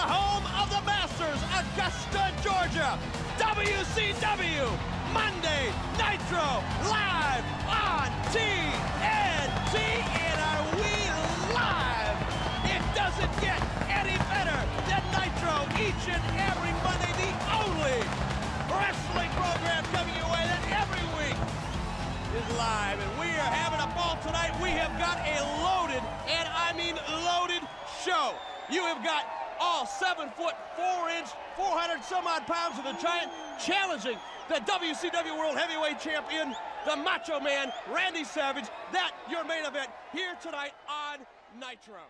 the home of the Masters, Augusta, Georgia. WCW Monday Nitro live on TNT. And are we live? It doesn't get any better than Nitro each and every Monday. The only wrestling program coming your way that every week is live. And we are having a ball tonight. We have got a loaded, and I mean loaded show. You have got all seven foot, four inch, 400 some odd pounds of the giant challenging the WCW World Heavyweight Champion, the Macho Man, Randy Savage. That your main event here tonight on Nitro.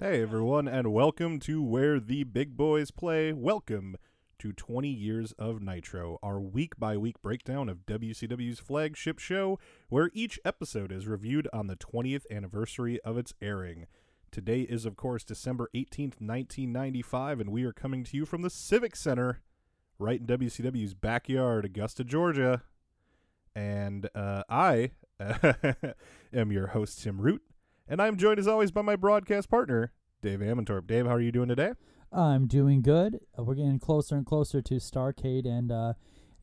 Hey everyone, and welcome to Where the Big Boys Play. Welcome to 20 Years of Nitro, our week by week breakdown of WCW's flagship show, where each episode is reviewed on the 20th anniversary of its airing. Today is, of course, December 18th, 1995, and we are coming to you from the Civic Center, right in WCW's backyard, Augusta, Georgia. And uh, I am your host, Tim Root, and I'm joined as always by my broadcast partner, Dave Amantorp. Dave, how are you doing today? I'm doing good. Uh, we're getting closer and closer to Starcade, and uh,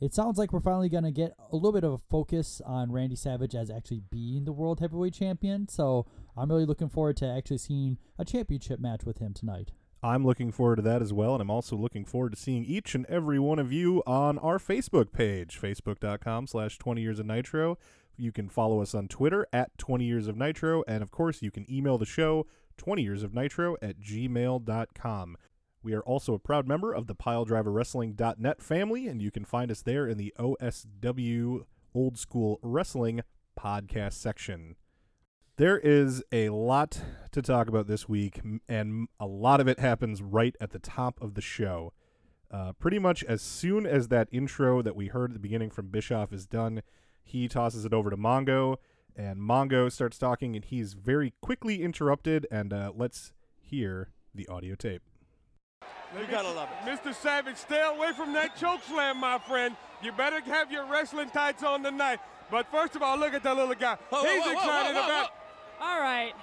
it sounds like we're finally going to get a little bit of a focus on Randy Savage as actually being the World Heavyweight Champion. So I'm really looking forward to actually seeing a championship match with him tonight. I'm looking forward to that as well, and I'm also looking forward to seeing each and every one of you on our Facebook page, facebook.com slash 20 years of nitro. You can follow us on Twitter at 20 years of nitro, and of course, you can email the show 20 years of nitro at gmail.com. We are also a proud member of the PileDriverWrestling.net family, and you can find us there in the OSW Old School Wrestling podcast section. There is a lot to talk about this week, and a lot of it happens right at the top of the show. Uh, pretty much as soon as that intro that we heard at the beginning from Bischoff is done, he tosses it over to Mongo, and Mongo starts talking, and he's very quickly interrupted. And uh, let's hear the audio tape. You gotta love it. Mr. Savage, stay away from that choke slam, my friend. You better have your wrestling tights on tonight. But first of all, look at that little guy. Whoa, whoa, He's whoa, whoa, excited whoa, whoa, about. All right.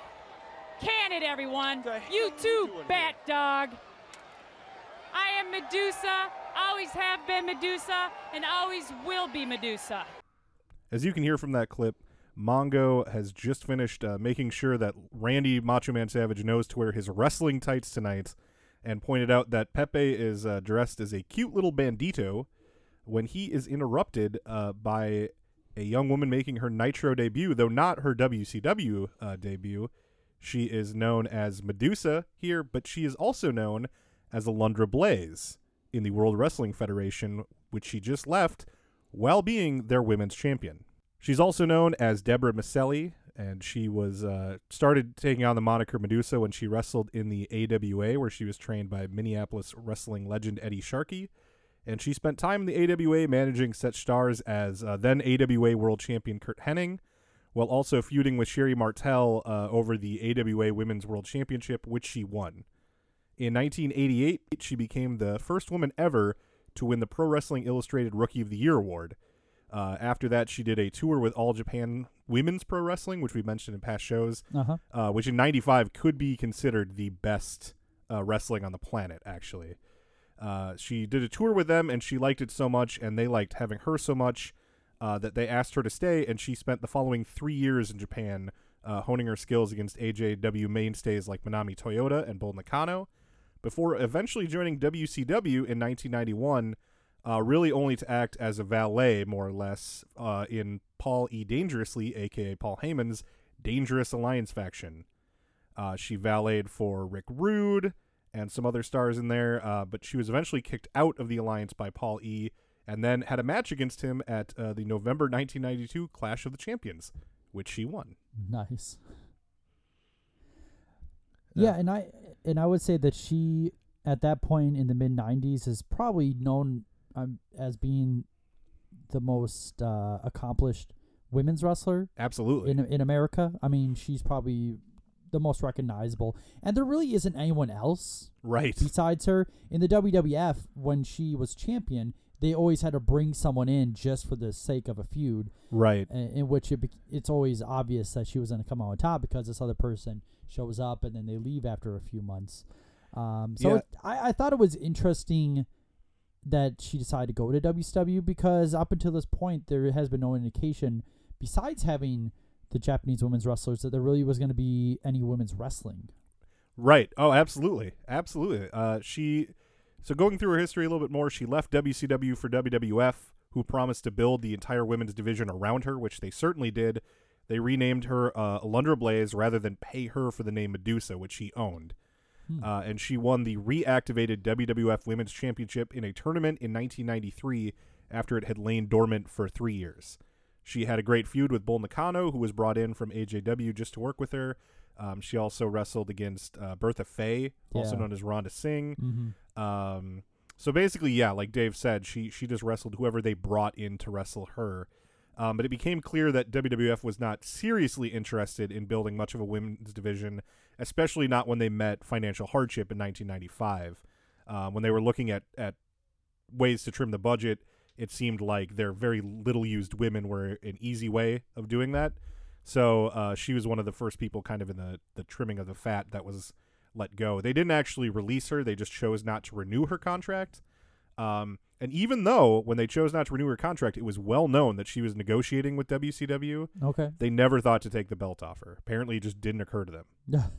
Can it, everyone? You too, you doing bat dog. I am Medusa, always have been Medusa, and always will be Medusa. As you can hear from that clip, Mongo has just finished uh, making sure that Randy Macho Man Savage knows to wear his wrestling tights tonight, and pointed out that Pepe is uh, dressed as a cute little bandito when he is interrupted uh, by a young woman making her Nitro debut, though not her WCW uh, debut. She is known as Medusa here, but she is also known as Alundra Blaze in the World Wrestling Federation, which she just left while being their women's champion. She's also known as Deborah Miceli, and she was uh, started taking on the moniker Medusa when she wrestled in the AWA, where she was trained by Minneapolis wrestling legend Eddie Sharkey. And she spent time in the AWA managing such stars as uh, then AWA World Champion Curt Hennig, while also feuding with Sherri Martel uh, over the AWA Women's World Championship, which she won. In 1988, she became the first woman ever to win the Pro Wrestling Illustrated Rookie of the Year award. Uh, after that, she did a tour with All Japan Women's Pro Wrestling, which we mentioned in past shows, Uh-huh. uh, which in '95 could be considered the best uh, wrestling on the planet. Actually, uh, she did a tour with them, and she liked it so much, and they liked having her so much uh, that they asked her to stay, and she spent the following three years in Japan uh, honing her skills against AJW mainstays like Manami Toyota and Bull Nakano, before eventually joining WCW in 1991 uh, really only to act as a valet, more or less, uh, in Paul E. Dangerously, aka Paul Heyman's Dangerous Alliance faction. Uh, she valeted for Rick Rude and some other stars in there, uh, but she was eventually kicked out of the alliance by Paul E. and then had a match against him at uh, the November 1992 Clash of the Champions, which she won. Nice. Yeah. Yeah, and I and I would say that she at that point in the mid '90s is probably known um, as being the most uh, accomplished women's wrestler Absolutely. in in America. I mean, she's probably the most recognizable, and there really isn't anyone else right. besides her in the WWF when she was champion. They always had to bring someone in just for the sake of a feud, Right. in, in which it bec it's always obvious that she was going to come out on top because this other person shows up and then they leave after a few months. Um, so Yeah. it, I, I thought it was interesting that she decided to go to WCW because up until this point there has been no indication, besides having the Japanese women's wrestlers, that there really was going to be any women's wrestling. Right. Oh, absolutely, absolutely. Uh, she. So going through her history a little bit more, she left WCW for WWF, who promised to build the entire women's division around her, which they certainly did. They renamed her uh, Alundra Blaze rather than pay her for the name Medusa, which she owned. Uh, and she won the reactivated WWF Women's Championship in a tournament in 1993 after it had lain dormant for three years. She had a great feud with Bull Nakano, who was brought in from AJW just to work with her. Um, she also wrestled against uh, Bertha Faye, also Yeah. known as Rhonda Singh. Mm-hmm. Um, so basically, yeah, like Dave said, she she just wrestled whoever they brought in to wrestle her. Um, but it became clear that WWF was not seriously interested in building much of a women's division, especially not when they met financial hardship in 1995. Uh, when they were looking at, at ways to trim the budget, it seemed like their very little used women were an easy way of doing that. So uh, she was one of the first people kind of in the, the trimming of the fat that was let go. They didn't actually release her, they just chose not to renew her contract. Um, and even though when they chose not to renew her contract, it was well known that she was negotiating with WCW, Okay. they never thought to take the belt off her. Apparently, it just didn't occur to them. Yeah.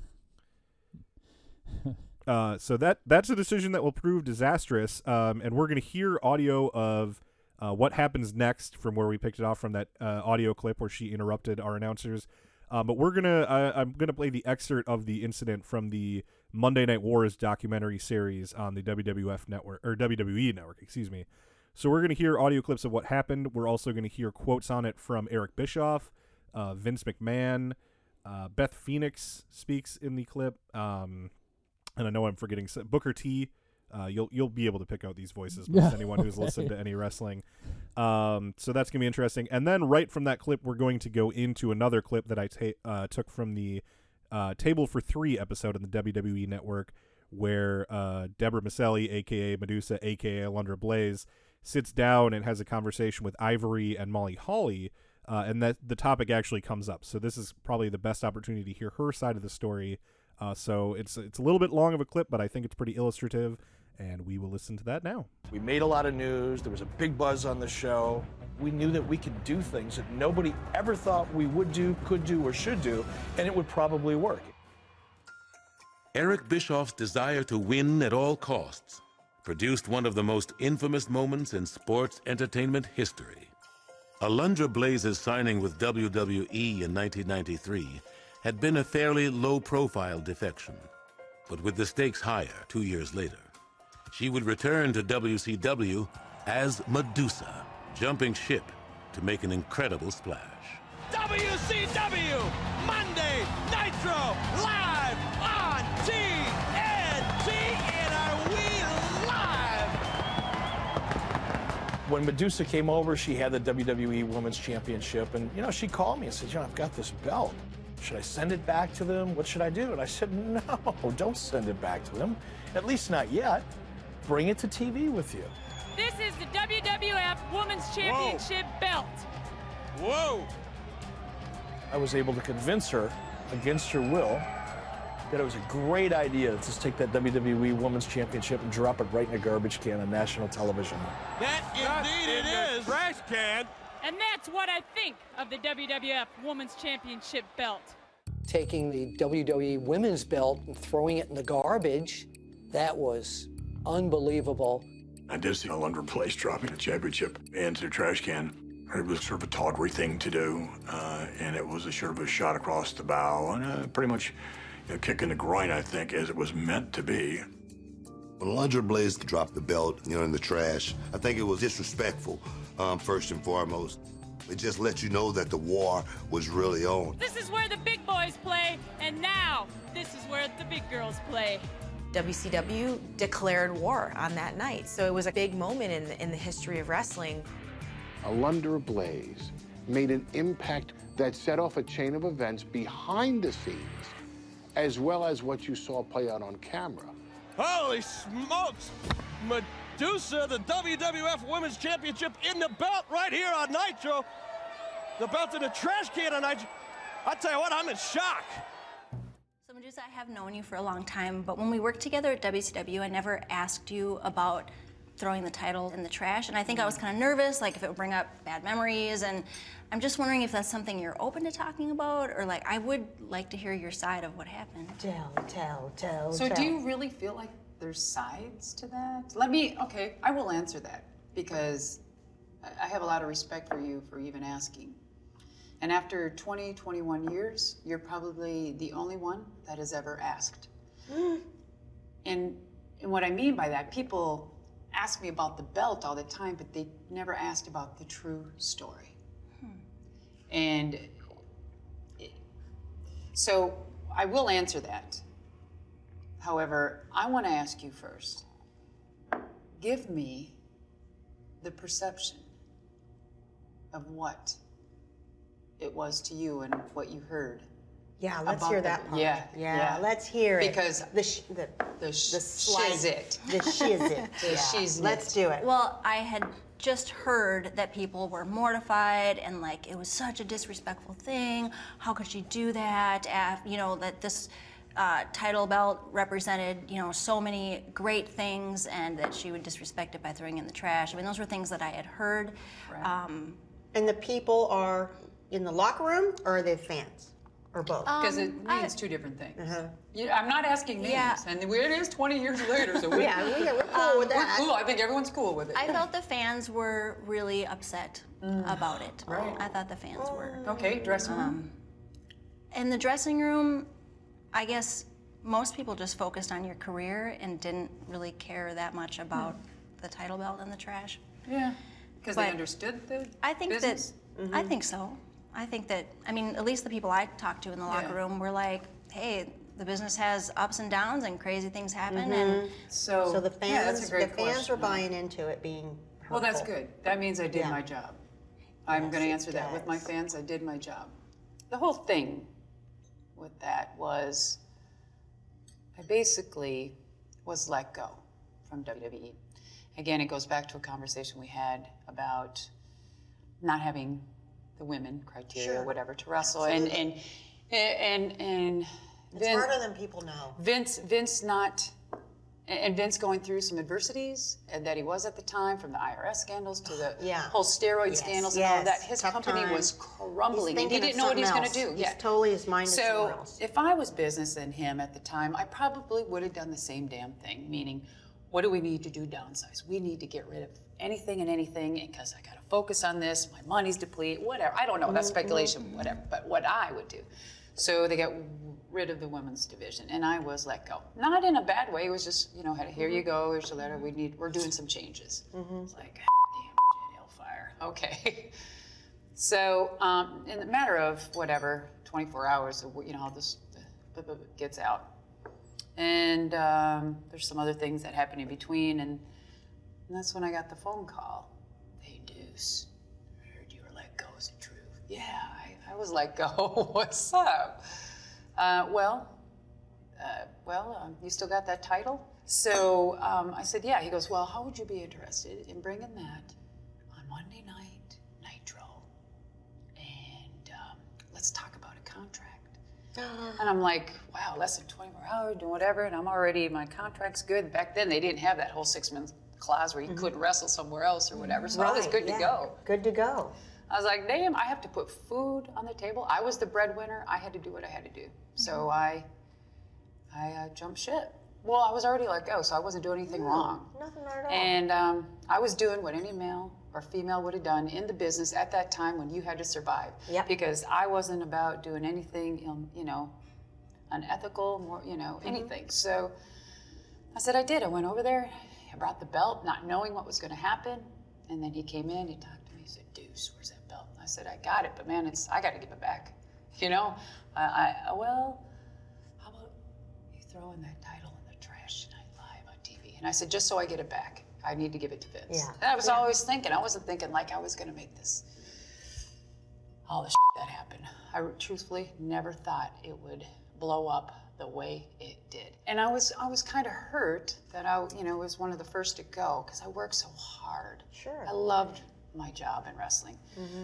Uh, so that that's a decision that will prove disastrous. Um, and we're going to hear audio of uh, what happens next from where we picked it off from that uh, audio clip where she interrupted our announcers. Um, but we're gonna uh, I'm gonna play the excerpt of the incident from the Monday Night Wars documentary series on the WWF network or WWE network, excuse me. So we're gonna hear audio clips of what happened. We're also gonna hear quotes on it from Eric Bischoff, uh, Vince McMahon, uh, Beth Phoenix speaks in the clip. Um, and I know I'm forgetting Booker T. Uh, you'll you'll be able to pick out these voices most Yeah, anyone who's listened to any wrestling. Um, so that's gonna be interesting. And then right from that clip, we're going to go into another clip that I ta- uh, took from the uh, Table for Three episode on the WWE Network, where uh, Deborah Miceli, aka Medusa, aka Alundra Blaze, sits down and has a conversation with Ivory and Molly Holly. Uh, and that the topic actually comes up. So this is probably the best opportunity to hear her side of the story. Uh, so it's it's a little bit long of a clip, but I think it's pretty illustrative, and we will listen to that now. We made a lot of news. There was a big buzz on the show. We knew that we could do things that nobody ever thought we would do, could do, or should do, and it would probably work. Eric Bischoff's desire to win at all costs produced one of the most infamous moments in sports entertainment history. Alundra Blaze's signing with WWE in 1993 had been a fairly low profile defection. But with the stakes higher two years later, she would return to WCW as Medusa, jumping ship to make an incredible splash. WCW Monday Nitro live on TNT and are we live? When Medusa came over, she had the WWE Women's Championship, and you know, she called me and said, "John, I've got this belt. Should I send it back to them? What should I do?" And I said, "No, don't send it back to them. At least not yet. Bring it to TV with you." This is the WWF Women's Championship belt. Whoa! I was able to convince her, against her will, that it was a great idea to just take that WWE Women's Championship and drop it right in a garbage can on national television. That indeed In it the is. Trash can. And that's what I think of the WWF Women's Championship belt. taking the WWE women's belt and throwing it in the garbage. That was unbelievable. I did see Alundra Blaze dropping the championship into a trash can. It was sort of a tawdry thing to do, uh, and it was a sort of a shot across the bow and uh, pretty much you know, kick in the groin, I think, as it was meant to be. When Alundra Blaze dropped the belt, you know, in the trash, I think it was disrespectful, um, first and foremost. It just let you know that the war was really on. This is where the big boys play, and now this is where the big girls play. WCW declared war on that night. So it was a big moment in the, in the history of wrestling. A Alundra Blaze made an impact that set off a chain of events behind the scenes, as well as what you saw play out on camera. Holy smokes! Medusa, the WWF Women's Championship in the belt right here on Nitro. The belt in the trash can on Nitro. I tell you what, I'm in shock. So I have known you for a long time, but when we worked together at WCW, I never asked you about throwing the title in the trash, and I think I was kind of nervous, like if it would bring up bad memories, and I'm just wondering if that's something you're open to talking about, or like I would like to hear your side of what happened. Tell, tell, tell. So do you really feel like there's sides to that? Let me, okay, I will answer that because I- I have a lot of respect for you for even asking. And after 20, 21 years, you're probably the only one that has ever asked. And, and what I mean by that, people ask me about the belt all the time, but they never asked about the true story. Hmm. And it- so I will answer that. However, I want to ask you first give me the perception of what it was to you and what you heard. Yeah, let's about hear the- that part. Yeah, yeah, let's hear it. Because the sh- the the, sh- the shiz-it. the shiz-it. The Yeah. shiz-it. Let's do it. Well, I had just heard that people were mortified and like it was such a disrespectful thing. How could she do that? Af- you know that this uh, title belt represented you know so many great things, and that she would disrespect it by throwing it in the trash. I mean, those were things that I had heard. Um, and the people are in the locker room, or are they fans, or both? Because it Um, means two different things. Uh-huh. You- I'm not asking names, Yeah. and it is 20 years later, so we, Yeah, we- we're cool with that. We're cool. I think everyone's cool with it. I felt the fans were really upset about it. Right. I thought the fans were. Okay, dressing room. Um, in the dressing room, I guess most people just focused on your career and didn't really care that much about the title belt in the trash. Yeah, because they understood the I think business? that I think so. I think that I mean at least the people I talked to in the locker Yeah. room were like, "Hey, the business has ups and downs and crazy things happen." Mhm. And So, so the yeah, that's fans, a great the fans question. were buying into it being. Well, that's good. That means I did Yeah. my job. I'm going to answer that with my fans. I did my job. The whole thing with that was I basically was let go from WWE. Again, it goes back to a conversation we had about not having the women criteria, Sure. whatever, to wrestle, and and and and It's Vin- harder than people know. Vince, Vince not, and Vince going through some adversities that he was at the time, from the IRS scandals to the Yeah. whole steroid Yes. scandals and all that. His Tough company time. was crumbling, and he didn't know what he was going to do. He's totally his mind is So if I was business and him at the time, I probably would have done the same damn thing. Meaning, what do we need to do? Downsize. We need to get rid of anything and anything because I got to focus on this. My money's depleted. Whatever. I don't know. That's speculation. Whatever. But what I would do. So they got rid of the women's division, and I was let go. Not in a bad way. It was just, you know, a, here you go. Here's your letter. We need. We're doing some changes. It's like, damn, shit, hellfire. Okay. So, um, in a matter of whatever, 24 hours, you know, how this gets out. And um, there's some other things that happen in between, and, and that's when I got the phone call. I heard you were let go. Is it true? Yeah, I, I was let go. What's up? Uh, well, uh, well, um, you still got that title? So um, I said, yeah. He goes, well, how would you be interested in bringing that on Monday night, Nitro? And um, let's talk about a contract. And I'm like, wow, less than 24 hours, doing whatever, and I'm already, my contract's good. Back then, they didn't have that whole six month clause where you couldn't wrestle somewhere else or whatever, so I was good yeah. to go. Good to go. I was like, damn, I have to put food on the table. I was the breadwinner. I had to do what I had to do. So I, I uh, jumped ship. Well, I was already let go, so I wasn't doing anything wrong. Nothing at all. And um, I was doing what any male or female would have done in the business at that time when you had to survive. Yep. Because I wasn't about doing anything, you know, unethical, more, you know, Mm-hmm. anything. So I said I did. I went over there. I brought the belt, not knowing what was going to happen. And then he came in. He talked to me. He said, "Deuce, where's that belt?" And I said, "I got it, but man, it's I got to give it back." You know, I, I uh, well, how about you throwing that title in the trash tonight live on TV? And I said, just so I get it back, I need to give it to Vince. Yeah. And I was Yeah. always thinking, I wasn't thinking like I was going to make this, all the shit that happened. I truthfully never thought it would blow up the way it did. And I was, I was kind of hurt that I, you know, was one of the first to go because I worked so hard. Sure. I loved my job in wrestling.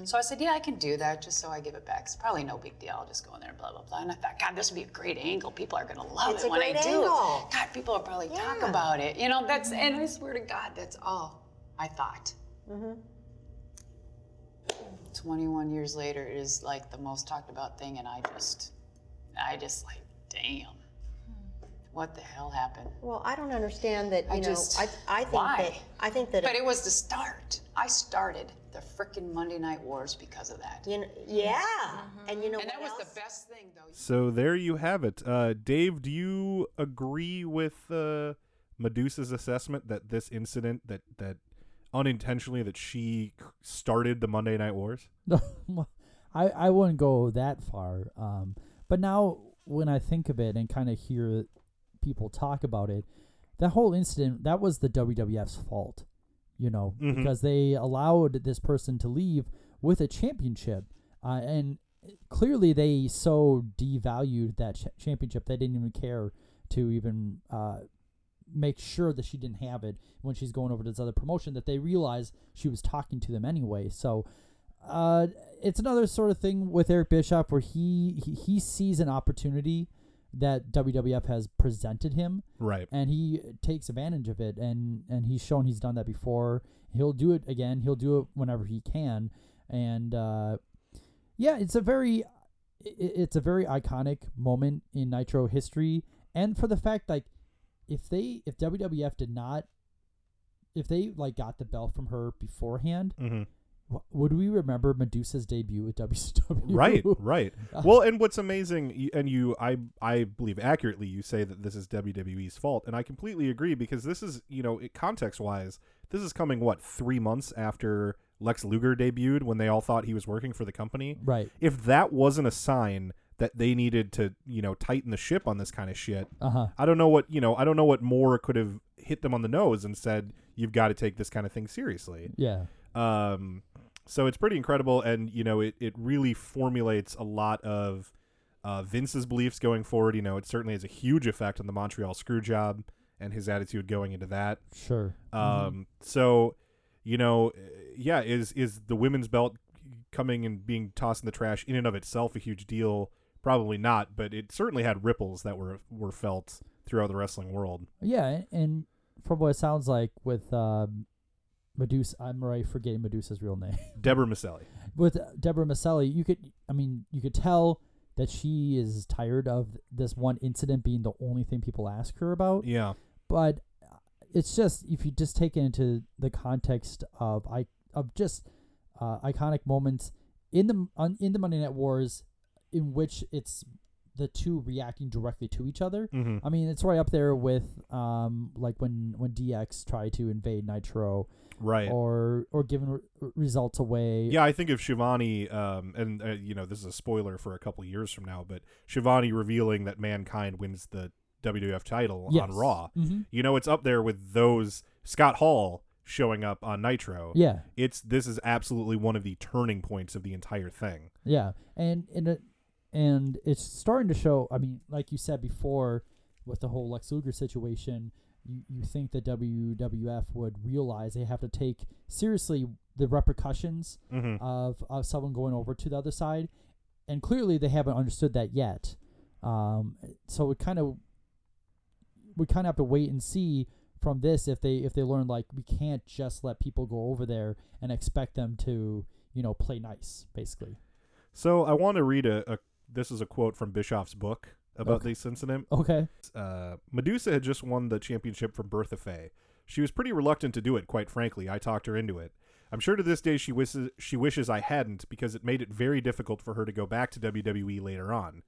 So I said, yeah, I can do that just so I give it back. It's probably no big deal. I'll just go in there, and blah, blah, blah. And I thought, God, this would be a great angle. People are going to love It's it when I do. angle. God, people will probably talk about it. You know, that's, and I swear to God, that's all I thought. Mm-hmm. 21 years later, it is like the most talked about thing, and I just, I just like, damn. What the hell happened? Well, I don't understand that. You I know, just- I, I think why? that I think that. But it was the start. I started the frickin' Monday Night Wars because of that. You know, yeah, and you know and that what was else? the best thing, though. So there you have it. Uh, Dave, do you agree with uh, Medusa's assessment that this incident that that unintentionally that she started the Monday Night Wars? No, I I wouldn't go that far. Um, but now when I think of it and kind of hear people talk about it, that whole incident that was the WWF's fault, you know, Mhm. because they allowed this person to leave with a championship, uh, and clearly they so devalued that ch- championship they didn't even care to even uh, make sure that she didn't have it when she's going over to this other promotion that they realized she was talking to them anyway. So uh, it's another sort of thing with Eric Bischoff where he, he he sees an opportunity that WWF has presented him, Right. and he takes advantage of it, and and he's shown he's done that before. He'll do it again. He'll do it whenever he can, and uh, yeah, it's a very it's a very iconic moment in Nitro history, and for the fact like if they if WWF did not if they like got the belt from her beforehand, Mhm. Would we remember Medusa's debut with WCW? Right, right. Uh, Well, and what's amazing, and you, I, I believe accurately, you say that this is WWE's fault, and I completely agree because this is, you know, context wise, this is coming what three months after Lex Luger debuted when they all thought he was working for the company. Right. If that wasn't a sign that they needed to, you know, tighten the ship on this kind of shit, Uh-huh. I don't know what, you know, I don't know what more could have hit them on the nose and said, you've got to take this kind of thing seriously. Yeah. Um, so it's pretty incredible, and you know, it it really formulates a lot of uh, Vince's beliefs going forward. You know, it certainly has a huge effect on the Montreal Screwjob and his attitude going into that. Sure. Um, Mhm. so, you know, yeah, is is the women's belt coming and being tossed in the trash in and of itself a huge deal? Probably not, but it certainly had ripples that were were felt throughout the wrestling world. Yeah, and from what it sounds like with um, Medusa, I'm already forgetting Medusa's real name. Deborah Miceli. with Deborah Miceli, you could, I mean, you could tell that she is tired of this one incident being the only thing people ask her about. Yeah. But uh, it's just if you just take it into the context of I of just uh, iconic moments in the on, in the Monday Night Wars, in which it's the two reacting directly to each other. Mhm. I mean, it's right up there with um like when when DX tried to invade Nitro, Right. Or or giving re- results away. Yeah, I think of Schiavone, um, and uh, you know this is a spoiler for a couple of years from now, but Schiavone revealing that Mankind wins the WWF title on Yes. Raw. Mhm. You know, it's up there with those Scott Hall showing up on Nitro. Yeah. it's this is absolutely one of the turning points of the entire thing. Yeah, and and it, and it's starting to show. I mean, like you said before, with the whole Lex Luger situation, you you think that WWF would realize they have to take seriously the repercussions Mhm. of of someone going over to the other side, and clearly they haven't understood that yet. Um, so it kind of we kind of have to wait and see from this if they if they learn like we can't just let people go over there and expect them to you know play nice basically. So I want to read a, a this is a quote from Bischoff's book about Okay. this incident. Okay. Uh, Medusa had just won the championship from Bertha Faye. She was pretty reluctant to do it, quite frankly. I talked her into it. I'm sure to this day she wishes she wishes I hadn't because it made it very difficult for her to go back to WWE later on.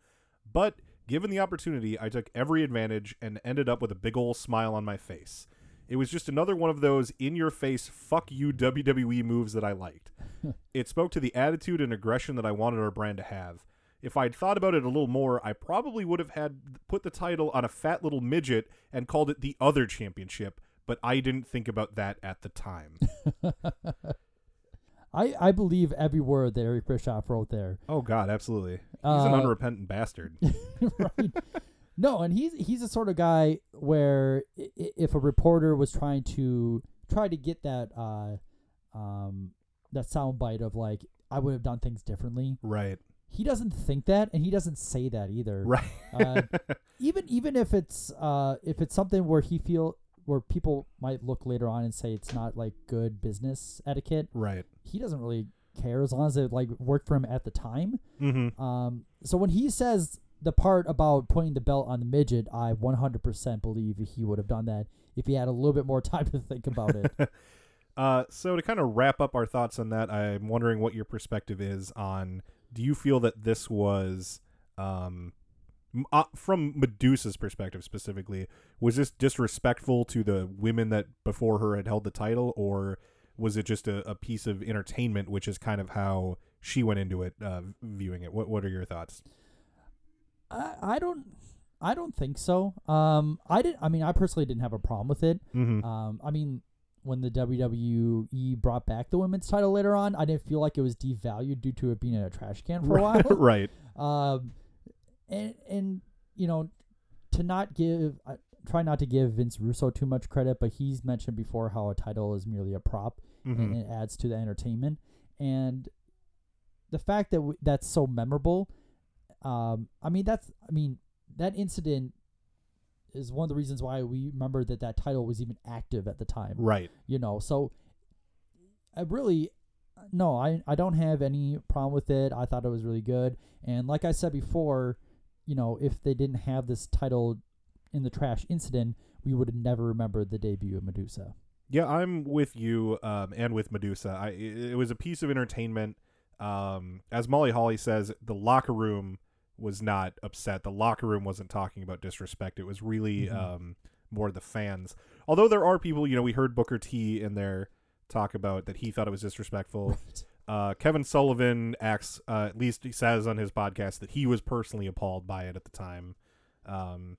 But given the opportunity, I took every advantage and ended up with a big ol' smile on my face. It was just another one of those in your face fuck you WWE moves that I liked. it spoke to the attitude and aggression that I wanted our brand to have. If I'd thought about it a little more, I probably would have had put the title on a fat little midget and called it the other championship, but I didn't think about that at the time. I, I believe every word that Eric Bischoff wrote there. oh god, absolutely. He's an Uh, unrepentant bastard. right. No, and he's he's the sort of guy where if a reporter was trying to try to get that uh, um, that sound bite of like I would have done things differently. Right. He doesn't think that, and he doesn't say that either. Right. uh, even even if it's uh if it's something where he feel where people might look later on and say it's not like good business etiquette. Right. He doesn't really care as long as it like worked for him at the time. Mhm. Um. So when he says the part about putting the belt on the midget, I 100% believe he would have done that if he had a little bit more time to think about it. Uh, so to kind of wrap up our thoughts on that, I'm wondering what your perspective is on. Do you feel that this was, um, uh, from Medusa's perspective specifically, was this disrespectful to the women that before her had held the title, or was it just a, a piece of entertainment, which is kind of how she went into it, uh, viewing it? What What are your thoughts? I, I don't I don't think so. Um, I didn't. I mean, I personally didn't have a problem with it. Mhm. Um, I mean, when the WWE brought back the women's title later on, I didn't feel like it was devalued due to it being in a trash can for a while. right. Um, and and you know, to not give, I try not to give Vince Russo too much credit, but he's mentioned before how a title is merely a prop Mhm. and it adds to the entertainment. And the fact that w- that's so memorable, um, I mean that's, I mean that incident is one of the reasons why we remember that that title was even active at the time. Right. You know, so I really no, I I don't have any problem with it. I thought it was really good. And like I said before, you know, if they didn't have this title in the trash incident, we would have never remembered the debut of Medusa. Yeah, I'm with you um, and with Medusa. I it, it was a piece of entertainment. Um, as Molly Holly says, the locker room was not upset. The locker room wasn't talking about disrespect. It was really Mhm. um, more the fans. Although there are people, you know, we heard Booker T in there talk about that he thought it was disrespectful. Uh, Kevin Sullivan acts, uh, at least he says on his podcast that he was personally appalled by it at the time. Um,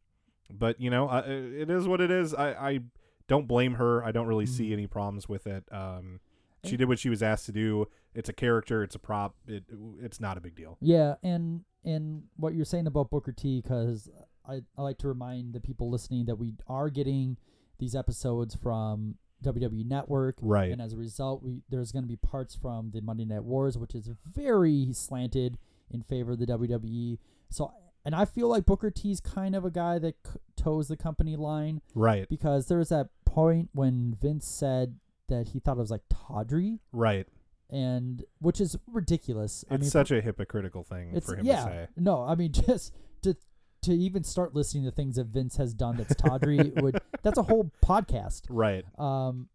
but you know, uh, it is what it is. I, I don't blame her. I don't really see any problems with it. Um, she did what she was asked to do. It's a character. It's a prop. It, it's not a big deal. Yeah, and and what you're saying about Booker T, because I, I like to remind the people listening that we are getting these episodes from WWE Network, Right. And as a result, we there's going to be parts from the Monday Night Wars, which is very slanted in favor of the WWE. So, and I feel like Booker T's kind of a guy that c- toes the company line, Right. Because there was that point when Vince said that he thought it was like tawdry, Right. and which is ridiculous. I It's mean, such for- a hypocritical thing for him yeah, to say. No, I mean just to to even start listening to things that Vince has done that's tawdry would that's a whole podcast. Right. Um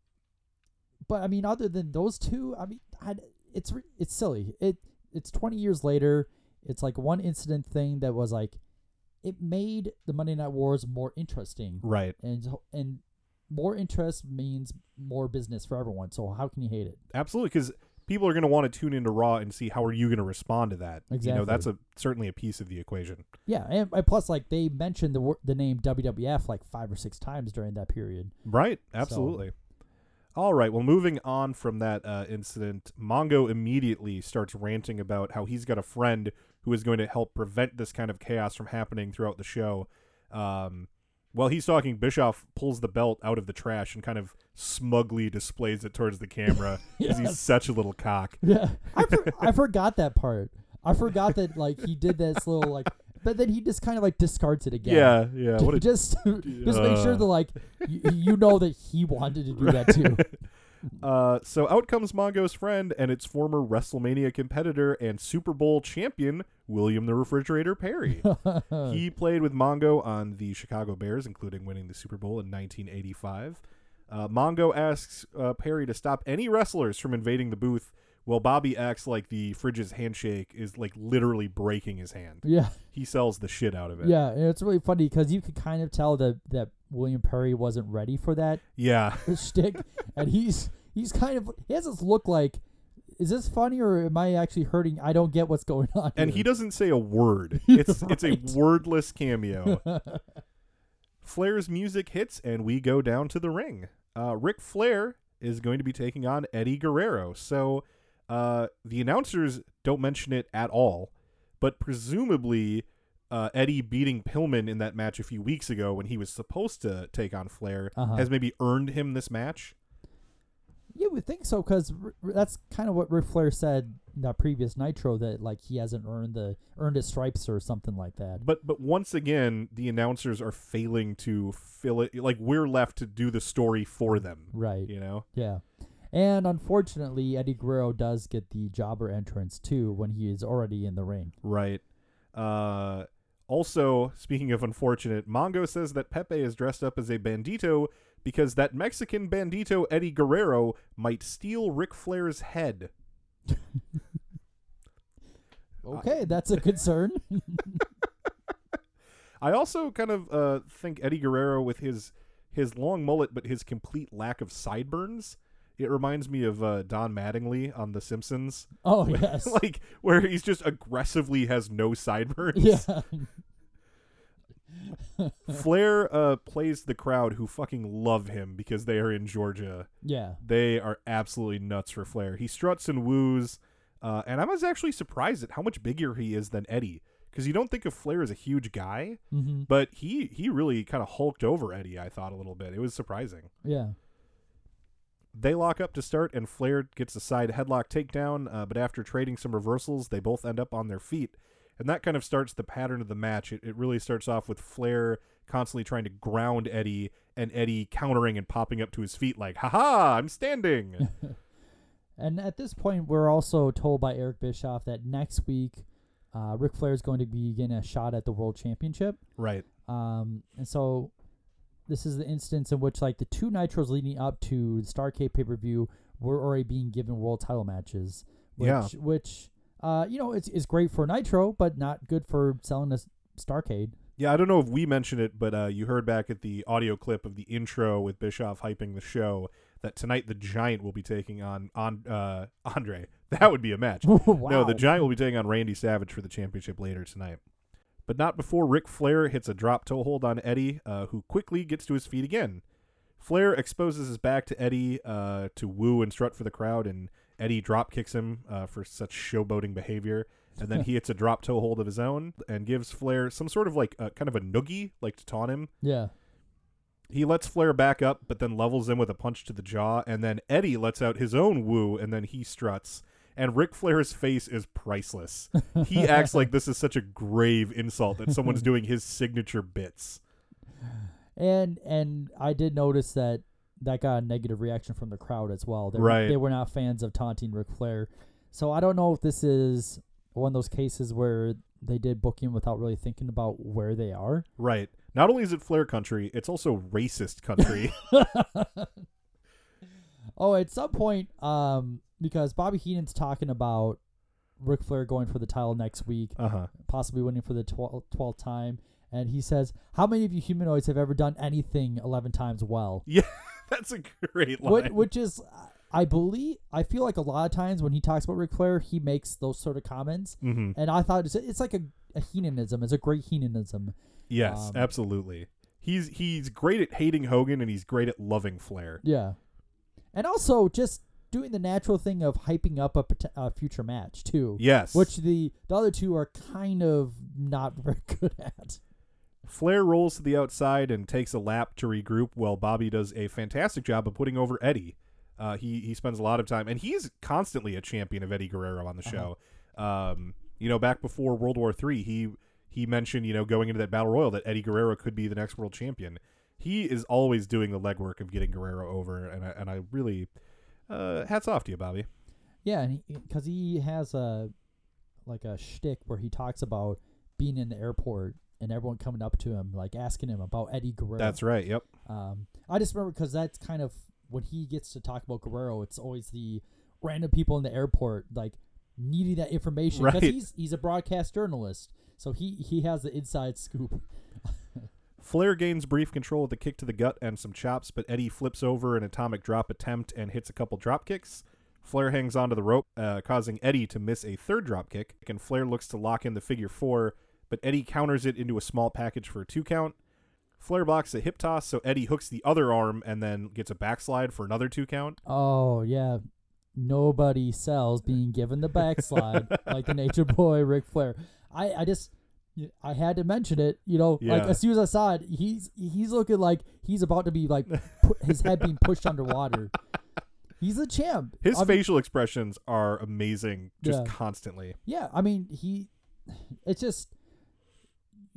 but I mean other than those two, I mean I, it's it's silly. It it's 20 years later. It's like one incident thing that was like it made the Monday Night Wars more interesting. Right. And and more interest means more business for everyone. So how can you hate it? Absolutely, because people are going to want to tune into Raw and see how are you going to respond to that. You know, Exactly. that's a certainly a piece of the equation. Yeah, and, and plus, like they mentioned the the name WWF like five or six times during that period. Right. So- Absolutely. All right. Well, moving on from that uh, incident, Mongo immediately starts ranting about how he's got a friend who is going to help prevent this kind of chaos from happening throughout the show. Um, while he's talking, Bischoff pulls the belt out of the trash and kind of smugly displays it towards the camera because he's Yes. such a little cock. Yeah, I for, I forgot that part. I forgot that like he did this little like, but then he just kind of like discards it again. Yeah, yeah, what a- just just make sure Uh. that like you, you know that he wanted to do that too. Uh, so out comes Mongo's friend and its former WrestleMania competitor and Super Bowl champion, William the Refrigerator Perry. he played with Mongo on the Chicago Bears, including winning the Super Bowl in 1985. Uh, Mongo asks uh, Perry to stop any wrestlers from invading the booth, while Bobby acts like the fridge's handshake is like literally breaking his hand. Yeah. He sells the shit out of it. Yeah, and it's really funny because you could kind of tell that that William Perry wasn't ready for that. Yeah. shtick, and he's he's kind of he has this look like, is this funny or am I actually hurting? I don't get what's going on. and here. he doesn't say a word. It's it's a wordless cameo. Flair's music hits, and we go down to the ring. Uh, Ric Flair is going to be taking on Eddie Guerrero. So uh, the announcers don't mention it at all, but presumably uh, Eddie beating Pillman in that match a few weeks ago when he was supposed to take on Flair Uh-huh. has maybe earned him this match. You would think so, because that's kind of what Ric Flair said in that previous Nitro that like he hasn't earned the earned his stripes or something like that. But but once again, the announcers are failing to fill it. Like we're left to do the story for them. Right. You know. Yeah. And unfortunately, Eddie Guerrero does get the jobber entrance too when he is already in the ring. Right. Uh, also, speaking of unfortunate, Mongo says that Pepe is dressed up as a bandito because that Mexican bandito Eddie Guerrero might steal Ric Flair's head. Okay, that's a concern. I also kind of uh, think Eddie Guerrero with his his long mullet, but his complete lack of sideburns. It reminds me of uh, Don Mattingly on The Simpsons. Oh, yes. like where he's just aggressively has no sideburns. Yeah. Flair uh, plays the crowd who fucking love him because they are in Georgia. Yeah. They are absolutely nuts for Flair. He struts and woos, uh, and I was actually surprised at how much bigger he is than Eddie. Because you don't think of Flair as a huge guy, Mhm. but he he really kind of hulked over Eddie. I thought a little bit. It was surprising. yeah. They lock up to start, and Flair gets a side headlock takedown. Uh, but after trading some reversals, they both end up on their feet, and that kind of starts the pattern of the match. It, it really starts off with Flair constantly trying to ground Eddie, and Eddie countering and popping up to his feet like, "Ha ha! I'm standing." And at this point, we're also told by Eric Bischoff that next week, uh, Ric Flair is going to be getting a shot at the World Championship. right. Um, and so this is the instance in which like the two nitros leading up to the Starcade pay per view were already being given world title matches. Which, Yeah. Which, uh, you know, it's, it's great for Nitro, but not good for selling a Starcade. Yeah, I don't know if we mentioned it, but uh, you heard back at the audio clip of the intro with Bischoff hyping the show that tonight the Giant will be taking on on uh, Andre. That would be a match. No, the Giant will be taking on Randy Savage for the championship later tonight. But not before Ric Flair hits a drop toe hold on Eddie, uh, who quickly gets to his feet again. Flair exposes his back to Eddie uh, to woo and strut for the crowd, and Eddie drop kicks him uh, for such showboating behavior. And then he hits a drop toe hold of his own and gives Flair some sort of like kind of a noogie, like to taunt him. Yeah. He lets Flair back up, but then levels him with a punch to the jaw, and then Eddie lets out his own woo, and then he struts. And Ric Flair's face is priceless. He acts like this is such a grave insult that someone's doing his signature bits. And and I did notice that that got a negative reaction from the crowd as well. They, were- Right. they were not fans of taunting Ric Flair. So I don't know if this is one of those cases where they did booking without really thinking about where they are. Right. Not only is it Flair country, it's also racist country. Oh, at some point, um, because Bobby Heenan's talking about Ric Flair going for the title next week, Uh-huh. possibly winning for the twel- 12th time, and he says, "How many of you humanoids have ever done anything 11 times well?" yeah, that's a great line. Which, which is, I believe, I feel like a lot of times when he talks about Ric Flair, he makes those sort of comments, Mhm. and I thought it's, it's like a, a Heenanism. It's a great Heenanism. yes, Um, absolutely. He's he's great at hating Hogan and he's great at loving Flair. Yeah, and also just doing the natural thing of hyping up a, a future match too. Yes. which the the other two are kind of not very good at. Flair rolls to the outside and takes a lap to regroup while Bobby does a fantastic job of putting over Eddie. Uh, he he spends a lot of time, and he's constantly a champion of Eddie Guerrero on the show. Um, you know, back before World War Three, he he mentioned you know going into that battle royal that Eddie Guerrero could be the next world champion. He is always doing the legwork of getting Guerrero over, and I, and I really uh, hats off to you, Bobby. Yeah, and because he, has a like a shtick where he talks about being in the airport and everyone coming up to him like asking him about Eddie Guerrero. That's right. Yep. Um, I just remember because that's kind of when he gets to talk about Guerrero, it's always the random people in the airport like needing that information because Right. he's he's a broadcast journalist, so he he has the inside scoop. Flair gains brief control with a kick to the gut and some chops, but Eddie flips over an atomic drop attempt and hits a couple drop kicks. Flair hangs onto the rope, uh, causing Eddie to miss a third drop kick, and Flair looks to lock in the figure four, but Eddie counters it into a small package for a two count. Flair blocks a hip toss, so Eddie hooks the other arm and then gets a backslide for another two count. Oh yeah, nobody sells being given the backslide like the Nature Boy Ric Flair. I I just I had to mention it. You know, like as soon as I saw it, he's he's looking like he's about to be like pu- his head being pushed underwater. He's a champ. His I mean- facial expressions are amazing, just Yeah. constantly. Yeah, I mean he. It's just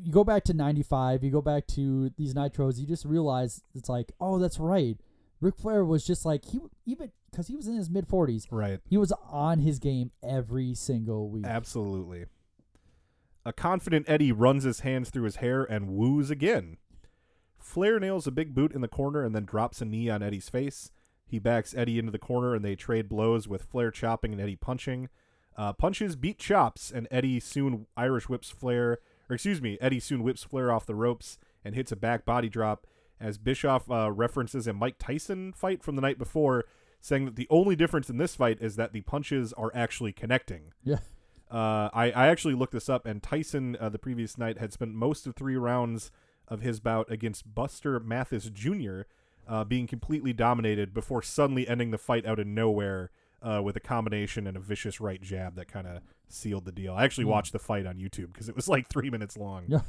you go back to '95. You go back to these nitros. You just realize it's like, oh, that's right. Ric Flair was just like he even because he was in his mid 40s. Right. He was on his game every single week. Absolutely. A confident Eddie runs his hands through his hair and woos again. Flair nails a big boot in the corner and then drops a knee on Eddie's face. He backs Eddie into the corner and they trade blows with Flair chopping and Eddie punching. Uh, punches beat chops and Eddie soon Irish whips Flair, or excuse me, Eddie soon whips Flair off the ropes and hits a back body drop as Bischoff uh, references a Mike Tyson fight from the night before, saying that the only difference in this fight is that the punches are actually connecting. Yeah. Uh, I, I actually looked this up, and Tyson uh, the previous night had spent most of three rounds of his bout against Buster Mathis Jr., uh, being completely dominated before suddenly ending the fight out of nowhere uh, with a combination and a vicious right jab that kind of sealed the deal. I actually Hmm. watched the fight on YouTube because it was like three minutes long. Yeah.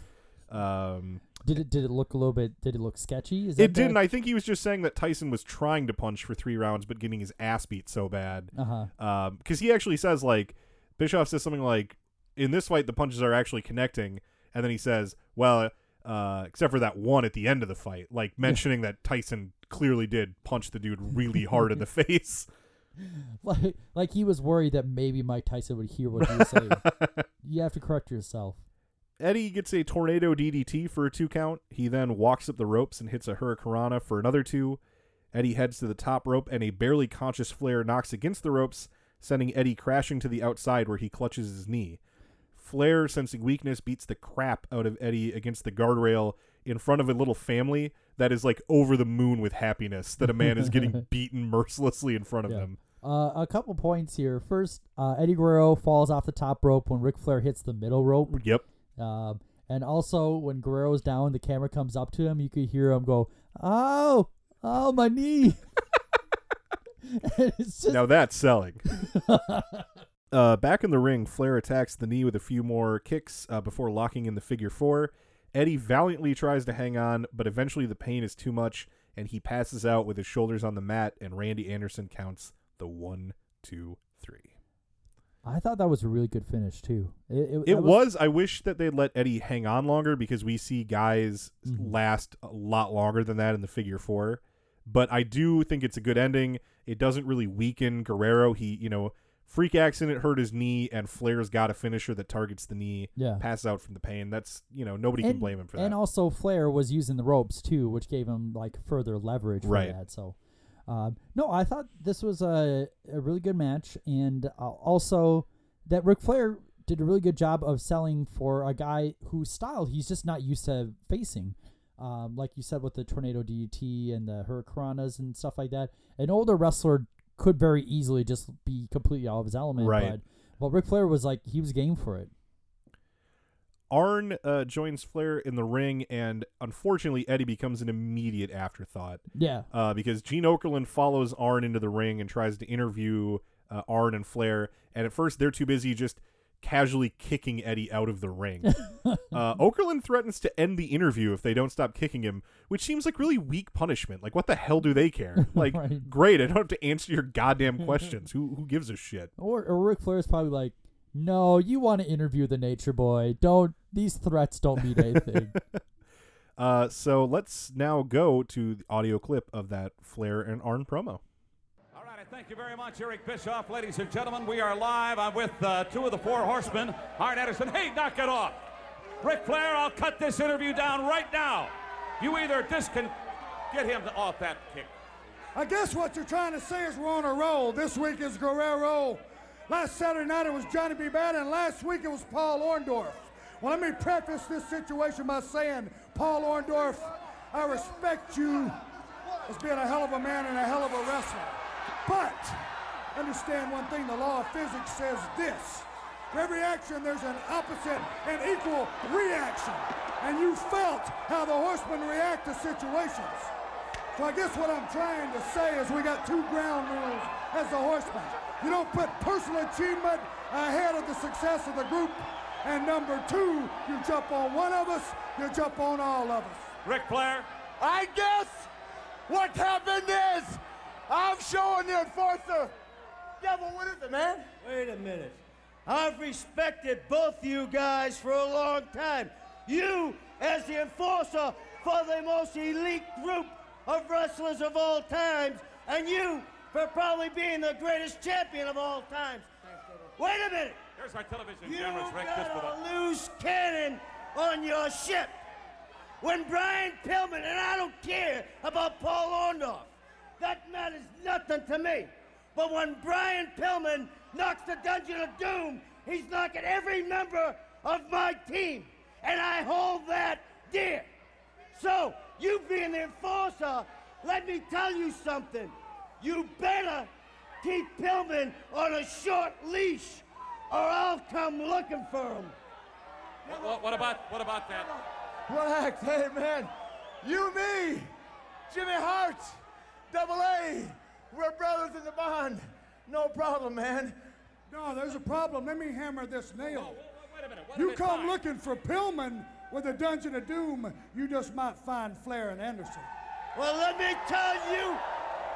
Um, Did it did it look a little bit? Did it look sketchy? It didn't. I think he was just saying that Tyson was trying to punch for three rounds, but getting his ass beat so bad. Uh-huh. Because he actually says like Bischoff says something like, "In this fight, the punches are actually connecting," and then he says, "Well, uh, except for that one at the end of the fight," like mentioning that Tyson clearly did punch the dude really hard in the face. like like he was worried that maybe Mike Tyson would hear what he was saying. you have to correct yourself. Eddie gets a tornado DDT for a two count. He then walks up the ropes and hits a Hurricanrana for another two. Eddie heads to the top rope, and a barely conscious Flair knocks against the ropes, sending Eddie crashing to the outside where he clutches his knee. Flair, sensing weakness, beats the crap out of Eddie against the guardrail in front of a little family that is like over the moon with happiness that a man is getting beaten mercilessly in front of Yeah. them. Uh, a couple points here. First, uh, Eddie Guerrero falls off the top rope when Ric Flair hits the middle rope. Yep. Um, and also, when Guerrero's down, the camera comes up to him. You could hear him go, "Oh, oh, my knee." Just Now that's selling. uh, back in the ring, Flair attacks the knee with a few more kicks uh, before locking in the figure four. Eddie valiantly tries to hang on, but eventually the pain is too much, and he passes out with his shoulders on the mat, and Randy Anderson counts the one, two, three. I thought that was a really good finish too. It, it, It that was. I wish that they'd let Eddie hang on longer because we see guys Mhm. last a lot longer than that in the figure four. But I do think it's a good ending. It doesn't really weaken Guerrero. He, you know, freak accident hurt his knee, and Flair's got a finisher that targets the knee. Yeah. passes out from the pain. That's you know nobody can blame him for that. And also, Flair was using the ropes too, which gave him like further leverage for Right. that. So, um, no, I thought this was a, a really good match, and uh, also that Ric Flair did a really good job of selling for a guy whose style he's just not used to facing. Um, like you said with the tornado DDT and the Hurricanranas and stuff like that, an older wrestler could very easily just be completely out of his element. Right. But, but Ric Flair was like he was game for it. Arn uh, joins Flair in the ring, and unfortunately, Eddie becomes an immediate afterthought. Yeah. Uh, because Gene Okerlund follows Arn into the ring and tries to interview uh, Arn and Flair, and at first they're too busy just casually kicking Eddie out of the ring. uh, Okerlund threatens to end the interview if they don't stop kicking him, which seems like really weak punishment. Like, what the hell do they care? Like, Right. great, I don't have to answer your goddamn questions. who who gives a shit? Or, or Ric Flair's probably like, no, you want to interview the Nature Boy. Don't, these threats don't mean anything. Uh, so let's now go to the audio clip of that Flair and Arn promo. Thank you very much, Eric Bischoff. Ladies and gentlemen, we are live. I'm with uh, two of the four horsemen. Arn Anderson, hey, knock it off. Ric Flair, I'll cut this interview down right now. You either discon... Get him off that kick. I guess what you're trying to say is we're on a roll. This week is Guerrero. Last Saturday night it was Johnny B. Bad, and last week it was Paul Orndorff. Well, let me preface this situation by saying, Paul Orndorff, I respect you as being a hell of a man and a hell of a wrestler. But understand one thing the law of physics says this. For every action, there's an opposite and equal reaction. And you felt how the horsemen react to situations. So I guess what I'm trying to say is we got two ground rules as the horsemen. You don't put personal achievement ahead of the success of the group. And number two, you jump on one of us, you jump on all of us. Ric Flair? I guess what happened is I'm showing the enforcer. Devil, what is it, man? Wait a minute. I've respected both you guys for a long time. You, as the enforcer for the most elite group of wrestlers of all times, and you for probably being the greatest champion of all times. Wait a minute. There's our television You cameras, Ric. Just for got the a loose cannon on your ship. When Brian Pillman, and I don't care about Paul Orndorff, that matters nothing to me. But when Brian Pillman knocks the Dungeon of Doom, he's knocking every member of my team. And I hold that dear. So, you being the enforcer, let me tell you something. You better keep Pillman on a short leash, or I'll come looking for him. What, what, what about what about that? Relax, hey man. You, me, Jimmy Hart, Double A. We're brothers in the bond. No problem, man. No, there's a problem. Let me hammer this nail. Wait a minute. What You have come signed? looking for Pillman with the Dungeon of Doom, you just might find Flair and Anderson. Well, let me tell you,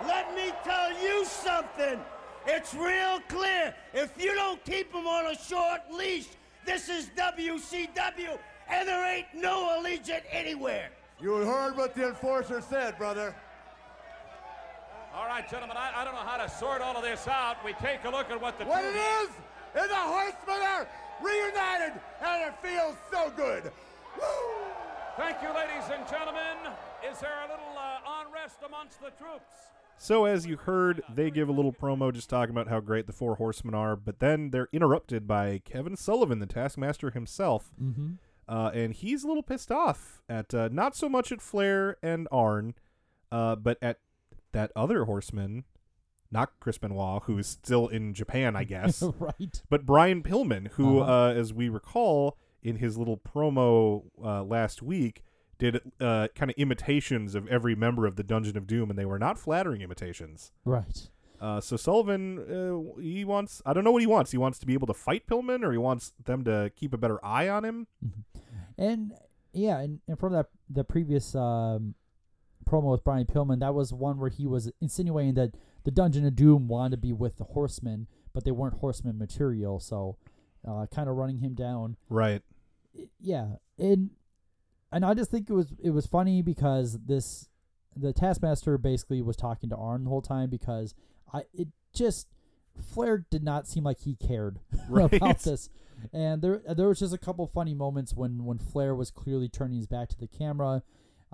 let me tell you something. It's real clear. If you don't keep him on a short leash, this is WCW, and there ain't no Allegiant anywhere. You heard what the enforcer said, brother. All right, gentlemen, I, I don't know how to sort all of this out. We take a look at what the What two- it is, is the horsemen are reunited, and it feels so good. Thank you, ladies and gentlemen. Is there a little uh, unrest amongst the troops? So, as you heard, they give a little promo just talking about how great the Four Horsemen are, but then they're interrupted by Kevin Sullivan, the Taskmaster himself. Mhm. Uh, and he's a little pissed off at uh, not so much at Flair and Arn, uh, but at that other horseman, not Chris Benoit, who's still in Japan, I guess. Right. But Brian Pillman, who, Uh-huh. uh, as we recall in his little promo uh, last week, did uh, kind of imitations of every member of the Dungeon of Doom, and they were not flattering imitations. Right. Uh, so Sullivan, uh, he wants, I don't know what he wants. He wants to be able to fight Pillman, or he wants them to keep a better eye on him. And yeah, and, and from that the previous um, promo with Brian Pillman, that was one where he was insinuating that the Dungeon of Doom wanted to be with the Horsemen, but they weren't Horsemen material, so uh, kind of running him down. Right. Yeah, and and I just think it was it was funny because this the Taskmaster basically was talking to Arn the whole time because I it just Flair did not seem like he cared Right. about this, and there there was just a couple funny moments when when Flair was clearly turning his back to the camera.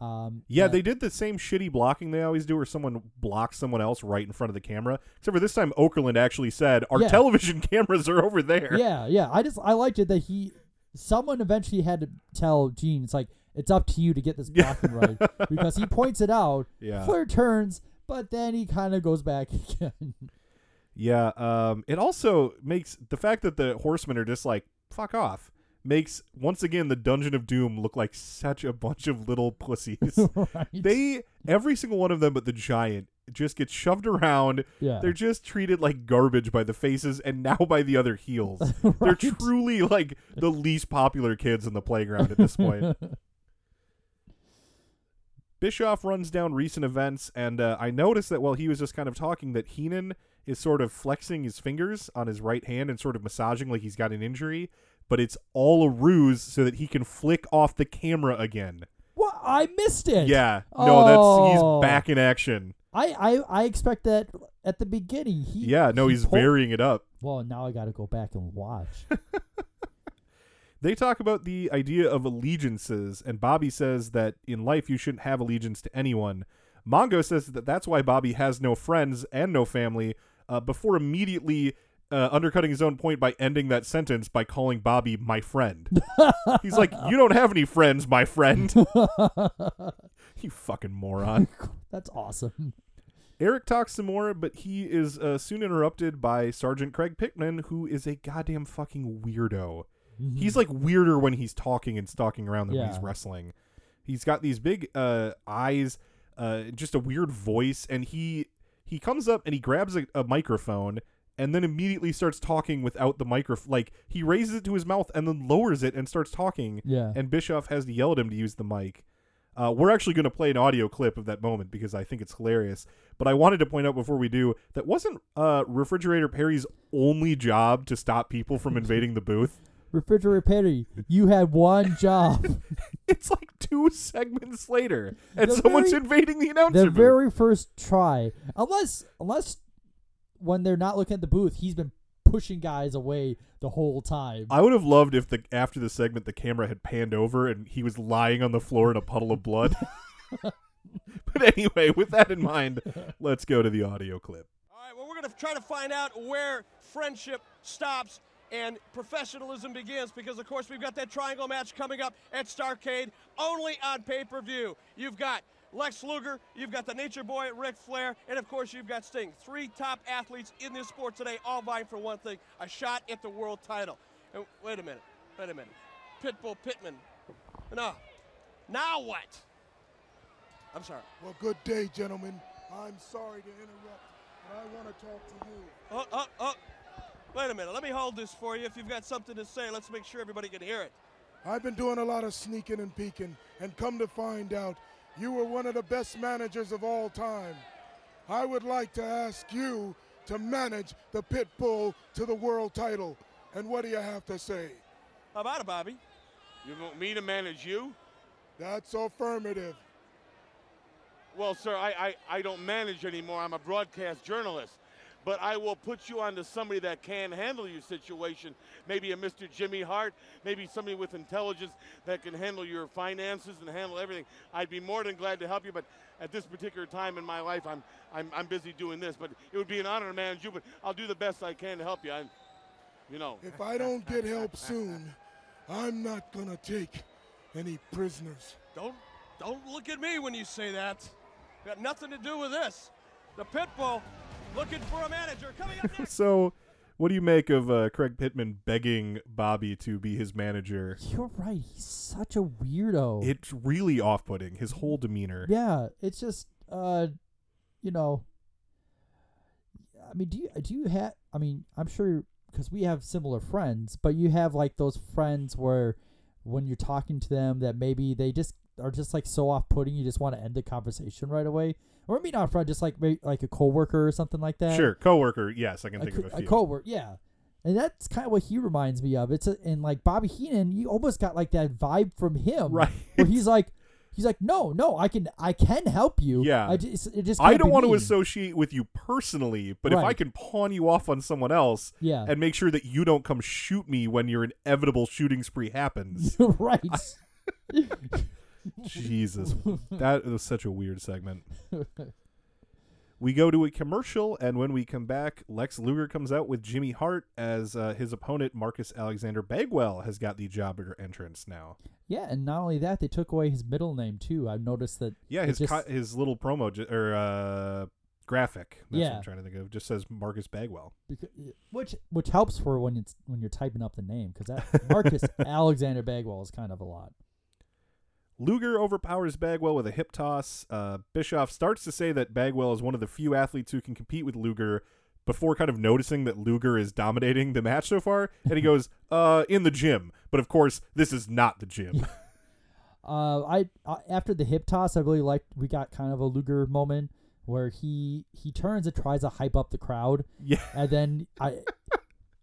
Um, Yeah, and- they did the same shitty blocking they always do, where someone blocks someone else right in front of the camera. Except for this time, Okerlund actually said, "Our Yeah. television cameras are over there." Yeah, yeah. I just I liked it that he someone eventually had to tell Gene it's like it's up to you to get this blocking right because he points it out. Yeah. Flair turns, but then he kind of goes back again. Yeah, um, it also makes the fact that the horsemen are just like fuck off makes once again the Dungeon of Doom look like such a bunch of little pussies. Right. They every single one of them but the giant just gets shoved around. Yeah. They're just treated like garbage by the faces and now by the other heels. They're truly like the least popular kids in the playground at this point. Bischoff runs down recent events, and uh, I noticed that while he was just kind of talking, that Heenan is sort of flexing his fingers on his right hand and sort of massaging like he's got an injury, but it's all a ruse so that he can flick off the camera again. What? I missed it. Yeah, no, that's Oh. he's back in action. I, I I expect that at the beginning. He Yeah, no, he he's pulled- varying it up. Well, now I got to go back and watch. They talk about the idea of allegiances, and Bobby says that in life you shouldn't have allegiance to anyone. Mongo says that that's why Bobby has no friends and no family, uh, before immediately uh, undercutting his own point by ending that sentence by calling Bobby my friend. He's like, You don't have any friends, my friend. you fucking moron. That's awesome. Eric talks some more, but he is uh, soon interrupted by Sergeant Craig Pittman, who is a goddamn fucking weirdo. He's like weirder when he's talking and stalking around than when he's wrestling. He's got these big uh, eyes, uh, just a weird voice, and he he comes up and he grabs a, a microphone and then immediately starts talking without the microphone. Like he raises it to his mouth and then lowers it and starts talking. Yeah. And Bischoff has to yell at him to use the mic. Uh, we're actually going to play an audio clip of that moment because I think it's hilarious. But I wanted to point out before we do that wasn't uh, Refrigerator Perry's only job to stop people from invading the booth. Refrigerator Perry, you had one job. it's like two segments later, and The someone's very- invading the announcer the booth. very first try, unless unless when they're not looking at the booth, he's been pushing guys away the whole time. I would have loved if the after the segment the camera had panned over and he was lying on the floor in a puddle of blood. but anyway, with that in mind, let's go to the audio clip. All right, well, we're going to try to find out where friendship stops and professionalism begins because, of course, we've got that triangle match coming up at Starcade only on pay per view. You've got Lex Luger, you've got the Nature Boy, Ric Flair, and, of course, you've got Sting. Three top athletes in this sport today, all vying for one thing a shot at the world title. And wait a minute, wait a minute. Pitbull Pittman. No. Now what? I'm sorry. Well, good day, gentlemen. I'm sorry to interrupt, but I want to talk to you. Oh, oh, oh. Wait a minute. Let me hold this for you. If you've got something to say, let's make sure everybody can hear it. I've been doing a lot of sneaking and peeking, and come to find out, you were one of the best managers of all time. I would like to ask you to manage the pit bull to the world title. And what do you have to say? How about it, Bobby? You want me to manage you? That's affirmative. Well, sir, I, I, I don't manage anymore. I'm a broadcast journalist. But I will put you onto somebody that can handle your situation. Maybe a Mr. Jimmy Hart, maybe somebody with intelligence that can handle your finances and handle everything. I'd be more than glad to help you, but at this particular time in my life, I'm, I'm, I'm busy doing this. But it would be an honor to manage you, but I'll do the best I can to help you. I'm, you know. If I don't get help soon, I'm not going to take any prisoners. Don't don't look at me when you say that. Got nothing to do with this. The Pitbull looking for a manager coming up next. So, what do you make of uh, Craig Pittman begging Bobby to be his manager? You're right. He's such a weirdo. It's really off-putting. His whole demeanor. Yeah, it's just uh, you know. I mean, do you do you have? I mean, I'm sure because we have similar friends, but you have like those friends where when you're talking to them that maybe they just are just like so off-putting, you just want to end the conversation right away. Or maybe not friend, just like maybe like a coworker or something like that. Sure, coworker. Yes, I can think of a few. a coworker, yeah. And that's kind of what he reminds me of. It's a, and like Bobby Heenan, you almost got like that vibe from him, Right. Where he's like, he's like, no, no, I can, I can help you. Yeah. I just, it just. I don't want to associate with you personally, but if I can pawn you off on someone else Yeah. and make sure that you don't come shoot me when your inevitable shooting spree happens. right. Jesus. That was such a weird segment. We go to a commercial, and when we come back, Lex Luger comes out with Jimmy Hart as uh, his opponent, Marcus Alexander Bagwell, has got the jobber entrance now. Yeah, and not only that, they took away his middle name too. I've noticed that. Yeah, his just- co- his little promo ju- or uh, graphic. That's what Yeah. I'm trying to think of. Just says Marcus Bagwell. Beca- which which helps for when it's when you're typing up the name because that Marcus Alexander Bagwell is kind of a lot. Luger overpowers Bagwell with a hip toss. Uh, Bischoff starts to say that Bagwell is one of the few athletes who can compete with Luger before kind of noticing that Luger is dominating the match so far. And he goes, uh, in the gym. But of course, this is not the gym. Uh, I uh, after the hip toss, I really liked. We got kind of a Luger moment where he he turns and tries to hype up the crowd. Yeah. and then I.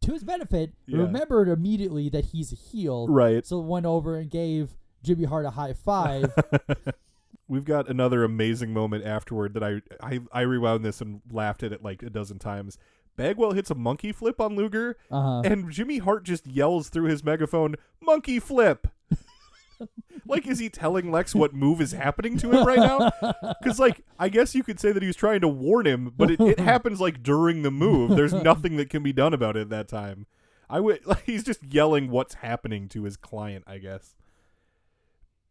To his benefit, Yeah. remembered immediately that he's a heel. Right. So went over and gave Jimmy Hart a high five. We've got another amazing moment afterward that I, I I rewound this and laughed at it like a dozen times. Bagwell hits a monkey flip on Luger, Uh-huh. and Jimmy Hart just yells through his megaphone, "Monkey flip!" like, is he telling Lex what move is happening to him right now? Because, like, I guess you could say that he was trying to warn him, but it, it happens like during the move. There's nothing that can be done about it at that time. I would like he's just yelling what's happening to his client, I guess.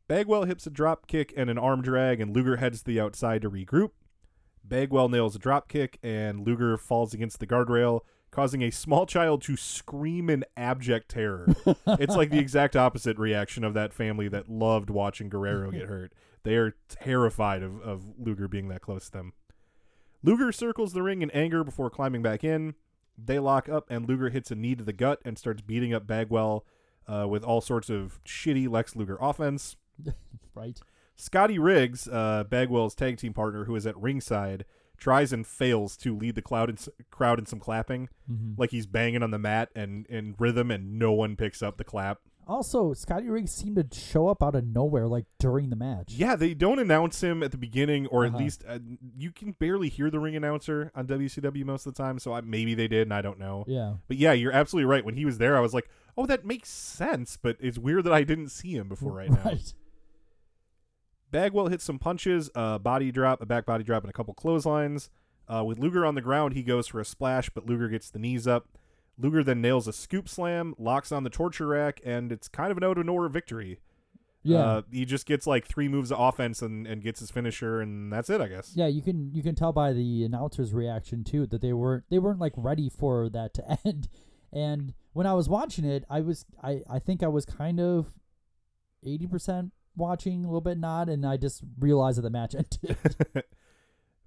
Bagwell hits a drop kick and an arm drag, and Luger heads to the outside to regroup. Bagwell nails a drop kick, and Luger falls against the guardrail, causing a small child to scream in abject terror. it's like the exact opposite reaction of that family that loved watching Guerrero get hurt. They are terrified of, of Luger being that close to them. Luger circles the ring in anger before climbing back in. They lock up, and Luger hits a knee to the gut and starts beating up Bagwell uh, with all sorts of shitty Lex Luger offense. right. Scotty Riggs, uh, Bagwell's tag team partner, who is at ringside, tries and fails to lead the cloud in, crowd in some clapping, Mhm. like he's banging on the mat and in rhythm, and no one picks up the clap. Also, Scotty Riggs seemed to show up out of nowhere, like during the match. Yeah, they don't announce him at the beginning, or Uh-huh. at least uh, you can barely hear the ring announcer on WCW most of the time. So I, maybe they did, and I don't know. Yeah. but yeah, you're absolutely right. When he was there, I was like, "Oh, that makes sense," but it's weird that I didn't see him before right now. Bagwell hits some punches, a body drop, a back body drop, and a couple clotheslines. Uh, with Luger on the ground, he goes for a splash, but Luger gets the knees up. Luger then nails a scoop slam, locks on the torture rack, and it's kind of an out of nowhere victory. Yeah. Uh, he just gets like three moves of offense and, and gets his finisher, and that's it, I guess. Yeah, you can you can tell by the announcer's reaction too that they weren't they weren't like ready for that to end. And when I was watching it, I was I I think I was kind of eighty percent watching, a little bit not, and I just realized that the match ended.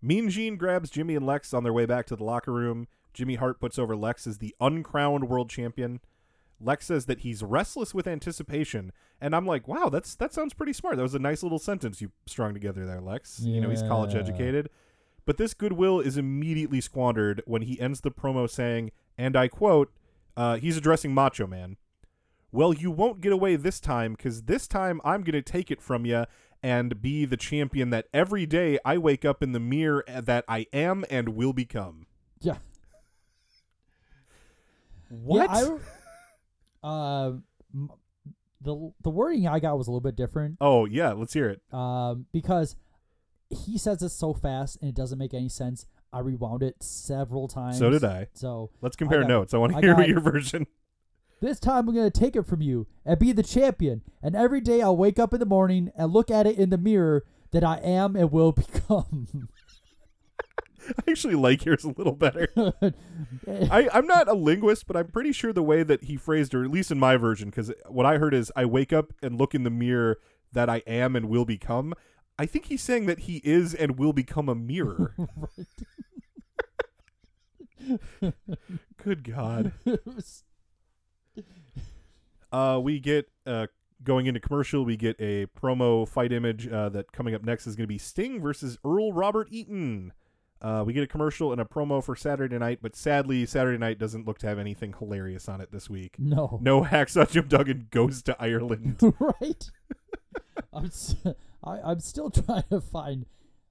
Mean Gene grabs Jimmy and Lex on their way back to the locker room. Jimmy Hart puts over Lex as the uncrowned world champion. Lex says that he's restless with anticipation, and I'm like, wow, that's that sounds pretty smart. That was a nice little sentence you strung together there, Lex. You know, he's college educated. But this goodwill is immediately squandered when he ends the promo saying, and I quote, uh, he's addressing Macho Man. Well, you won't get away this time because this time I'm going to take it from you and be the champion that every day I wake up in the mirror that I am and will become. Yeah. What? Yeah, I, uh, the the wording I got was a little bit different. Oh, yeah, let's hear it. Um, because he says it so fast and it doesn't make any sense. I rewound it several times. So did I. So Let's compare got- notes. I want to hear got- your version. This time I'm gonna take it from you and be the champion. And every day I'll wake up in the morning and look at it in the mirror that I am and will become. I actually like yours a little better. I, I'm not a linguist, but I'm pretty sure the way that he phrased, or at least in my version, because what I heard is I wake up and look in the mirror that I am and will become. I think he's saying that he is and will become a mirror. Good God. Uh, we get uh, going into commercial. We get a promo fight image uh, that coming up next is going to be Sting versus Earl Robert Eaton. Uh, we get a commercial and a promo for Saturday night, but sadly, Saturday night doesn't look to have anything hilarious on it this week. No. no Hacksaw Jim Duggan goes to Ireland. right. I'm s- I, I'm still trying to find.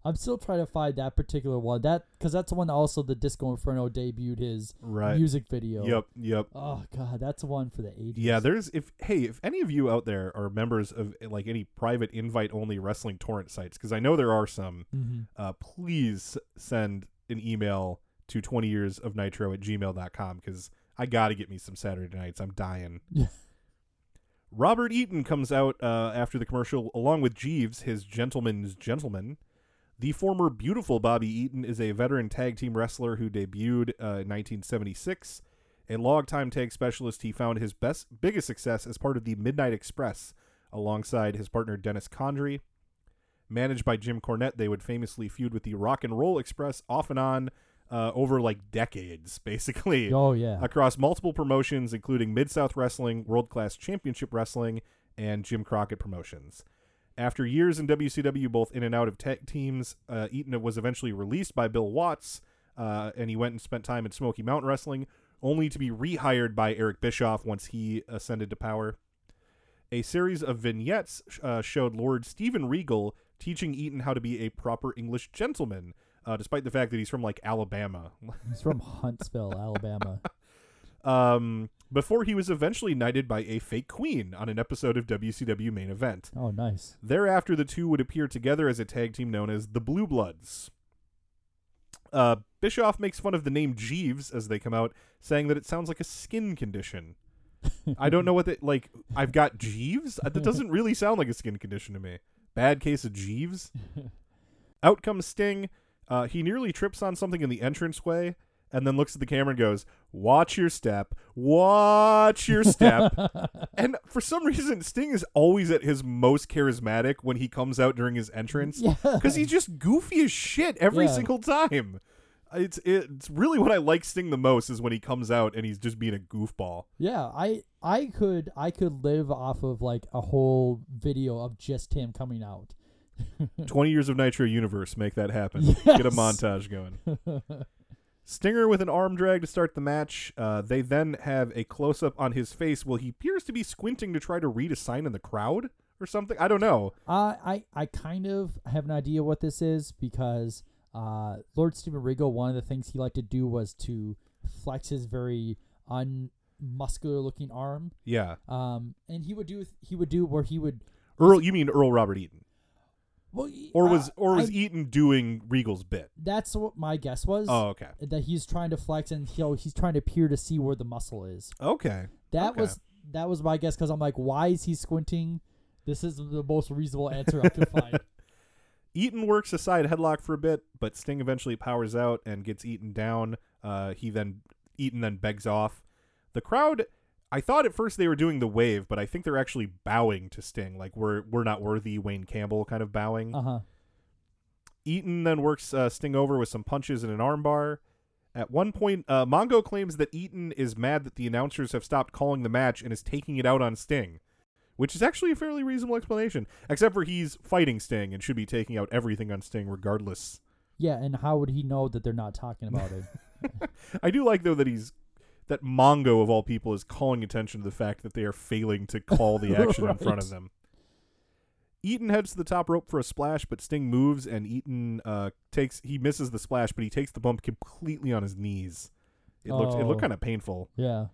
I'm still trying to find that particular one. That because that's the one that also the Disco Inferno debuted his Right. music video. Yep, yep. Oh god, that's one for the 80s. Yeah, there's if hey, if any of you out there are members of like any private invite only wrestling torrent sites, because I know there are some, Mhm. uh, please send an email to 20 years of nitro at gmail.com because I gotta get me some Saturday nights. I'm dying. Yeah. Robert Eaton comes out uh, after the commercial along with Jeeves, his gentleman's gentleman. The former beautiful Bobby Eaton is a veteran tag team wrestler who debuted uh, in 1976. A longtime tag specialist, he found his best biggest success as part of the Midnight Express alongside his partner Dennis Condrey. Managed by Jim Cornette, they would famously feud with the Rock and Roll Express off and on uh, over like decades, basically. Oh, yeah. Across multiple promotions, including Mid South Wrestling, World Class Championship Wrestling, and Jim Crockett Promotions. After years in WCW, both in and out of tag teams, uh, Eaton was eventually released by Bill Watts, uh, and he went and spent time in Smoky Mountain Wrestling, only to be rehired by Eric Bischoff once he ascended to power. A series of vignettes uh, showed Lord Steven Regal teaching Eaton how to be a proper English gentleman, uh, despite the fact that he's from like Alabama. He's from Huntsville, Alabama. um, before he was eventually knighted by a fake queen on an episode of WCW Main Event. Oh, nice. Thereafter, the two would appear together as a tag team known as the Blue Bloods. Uh, Bischoff makes fun of the name Jeeves as they come out, saying that it sounds like a skin condition. I don't know what that like. I've got Jeeves. That doesn't really sound like a skin condition to me. Bad case of Jeeves. Out comes Sting. Uh, he nearly trips on something in the entranceway and then looks at the camera and goes, Watch your step. Watch your step. and for some reason, Sting is always at his most charismatic when he comes out during his entrance. Because he's just goofy as shit every Yeah. single time. It's it's really what I like Sting the most is when he comes out and he's just being a goofball. Yeah, I I could I could live off of like a whole video of just him coming out. 20 years of Nitro Universe, make that happen. Get a Yes. montage going. Stinger with an arm drag to start the match. Uh, they then have a close up on his face. Well, he appears to be squinting to try to read a sign in the crowd or something. I don't know. Uh, I I kind of have an idea what this is because uh, Lord Steven Regal, one of the things he liked to do was to flex his very unmuscular looking arm. Yeah. Um, and he would do he would do where he would Earl, you mean Earl Robert Eaton? Well, Or was uh, or was I- Eaton doing Regal's bit? That's what my guess was. Oh, okay. That he's trying to flex and he'll he's trying to peer to see where the muscle is. Okay. That Okay. was that was my guess because I'm like, why is he squinting? This is the most reasonable answer I could find. Eaton works a side headlock for a bit, but Sting eventually powers out and gets Eaton down. Uh, he then Eaton then begs off. The crowd, I thought at first they were doing the wave, but I think they're actually bowing to Sting, like we're we're not worthy. Wayne Campbell kind of bowing. Uh huh. Eaton then works uh, Sting over with some punches and an armbar. At one point, uh, Mongo claims that Eaton is mad that the announcers have stopped calling the match and is taking it out on Sting, which is actually a fairly reasonable explanation, except for he's fighting Sting and should be taking out everything on Sting regardless. Yeah, and how would he know that they're not talking about it? I do like though that he's that Mongo of all people is calling attention to the fact that they are failing to call the action in front of them. Eaton heads to the top rope for a splash, but Sting moves and Eaton uh, takes he misses the splash, but he takes the bump completely on his knees. It looked it looked Oh. kind of painful. Yeah.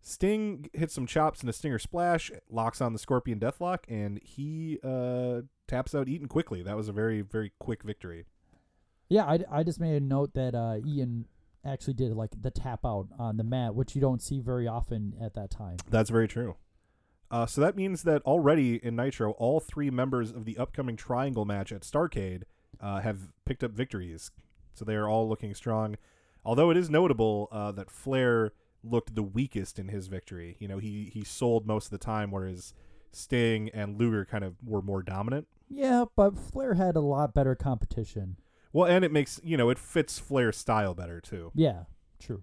Sting hits some chops and a stinger splash, locks on the Scorpion Deathlock, and he uh, taps out Eaton quickly. That was a very very quick victory. Yeah, I, I just made a note that uh, Ian actually did like the tap out on the mat, which you don't see very often at that time. That's very true. Uh, so that means that already in Nitro, all three members of the upcoming Triangle match at Starcade uh, have picked up victories. So they are all looking strong. Although it is notable uh, that Flair looked the weakest in his victory. You know, he he sold most of the time, whereas Sting and Luger kind of were more dominant. Yeah, but Flair had a lot better competition. Well, and it makes you know it fits Flair's style better too. Yeah, true.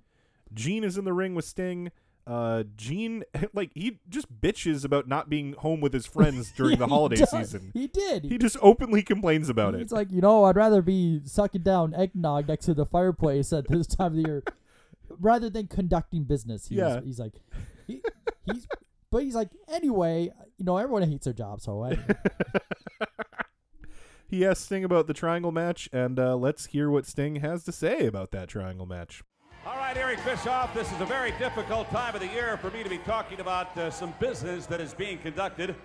Gene is in the ring with Sting. Uh, Gene, like he just bitches about not being home with his friends during Yeah, the holiday season. He did. He just openly complains about He's it. He's like, you know, I'd rather be sucking down eggnog next to the fireplace at this time of the year rather than conducting business. He's, Yeah. He's like, he, he's, but he's like, anyway, you know, everyone hates their job, so I, He asked Sting about the triangle match, and uh, let's hear what Sting has to say about that triangle match. All right, Eric Bischoff, this is a very difficult time of the year for me to be talking about uh, some business that is being conducted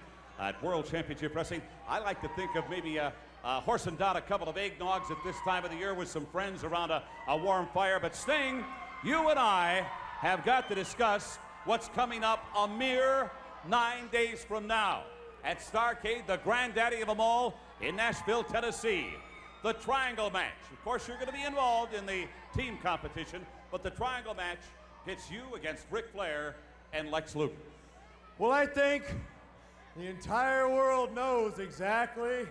at World Championship Wrestling. I like to think of maybe uh, uh, horsing down a couple of eggnogs at this time of the year with some friends around a, a warm fire. But Sting, you and I have got to discuss what's coming up a mere nine days from now at Starcade, the granddaddy of them all in Nashville, Tennessee. The triangle match. Of course, you're going to be involved in the team competition, but the triangle match pits you against Ric Flair and Lex Luger. Well, I think the entire world knows exactly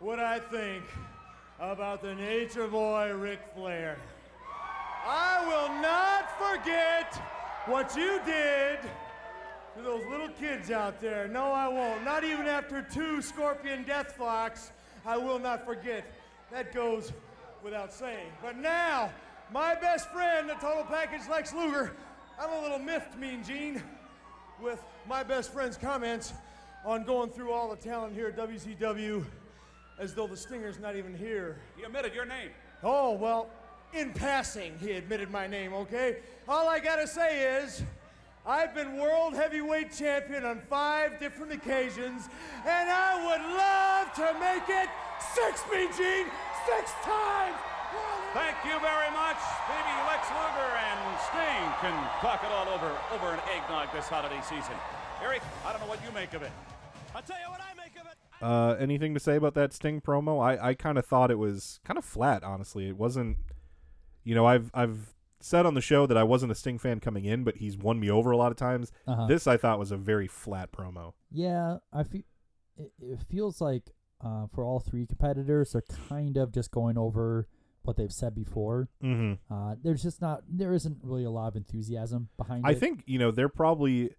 what I think about the nature boy Ric Flair. I will not forget what you did to those little kids out there. No, I won't. Not even after two Scorpion Deathlocks, I will not forget. That goes without saying. But now, my best friend, the total package Lex Luger, I'm a little miffed, Mean Gene, with my best friend's comments on going through all the talent here at WCW as though the Stinger's not even here. He omitted your name. Oh, well, in passing, he admitted my name, okay? All I gotta say is, I've been World Heavyweight Champion on five different occasions, and I would love to make it six, Mean Gene, six times! Thank you very much. Maybe Lex Luger and Sting can talk it all over over an eggnog this holiday season. Eric, I don't know what you make of it. I'll tell you what I make of it. Uh, anything to say about that Sting promo? I, I kind of thought it was kind of flat, honestly. It wasn't, you know, I've I've said on the show that I wasn't a Sting fan coming in, but he's won me over a lot of times. Uh-huh. This I thought was a very flat promo. yeah, I feel it, it feels like uh, for all three competitors, they're kind of just going over what they've said before. Mhm. Uh, there's just not, there isn't really a lot of enthusiasm behind I it. think you know they're probably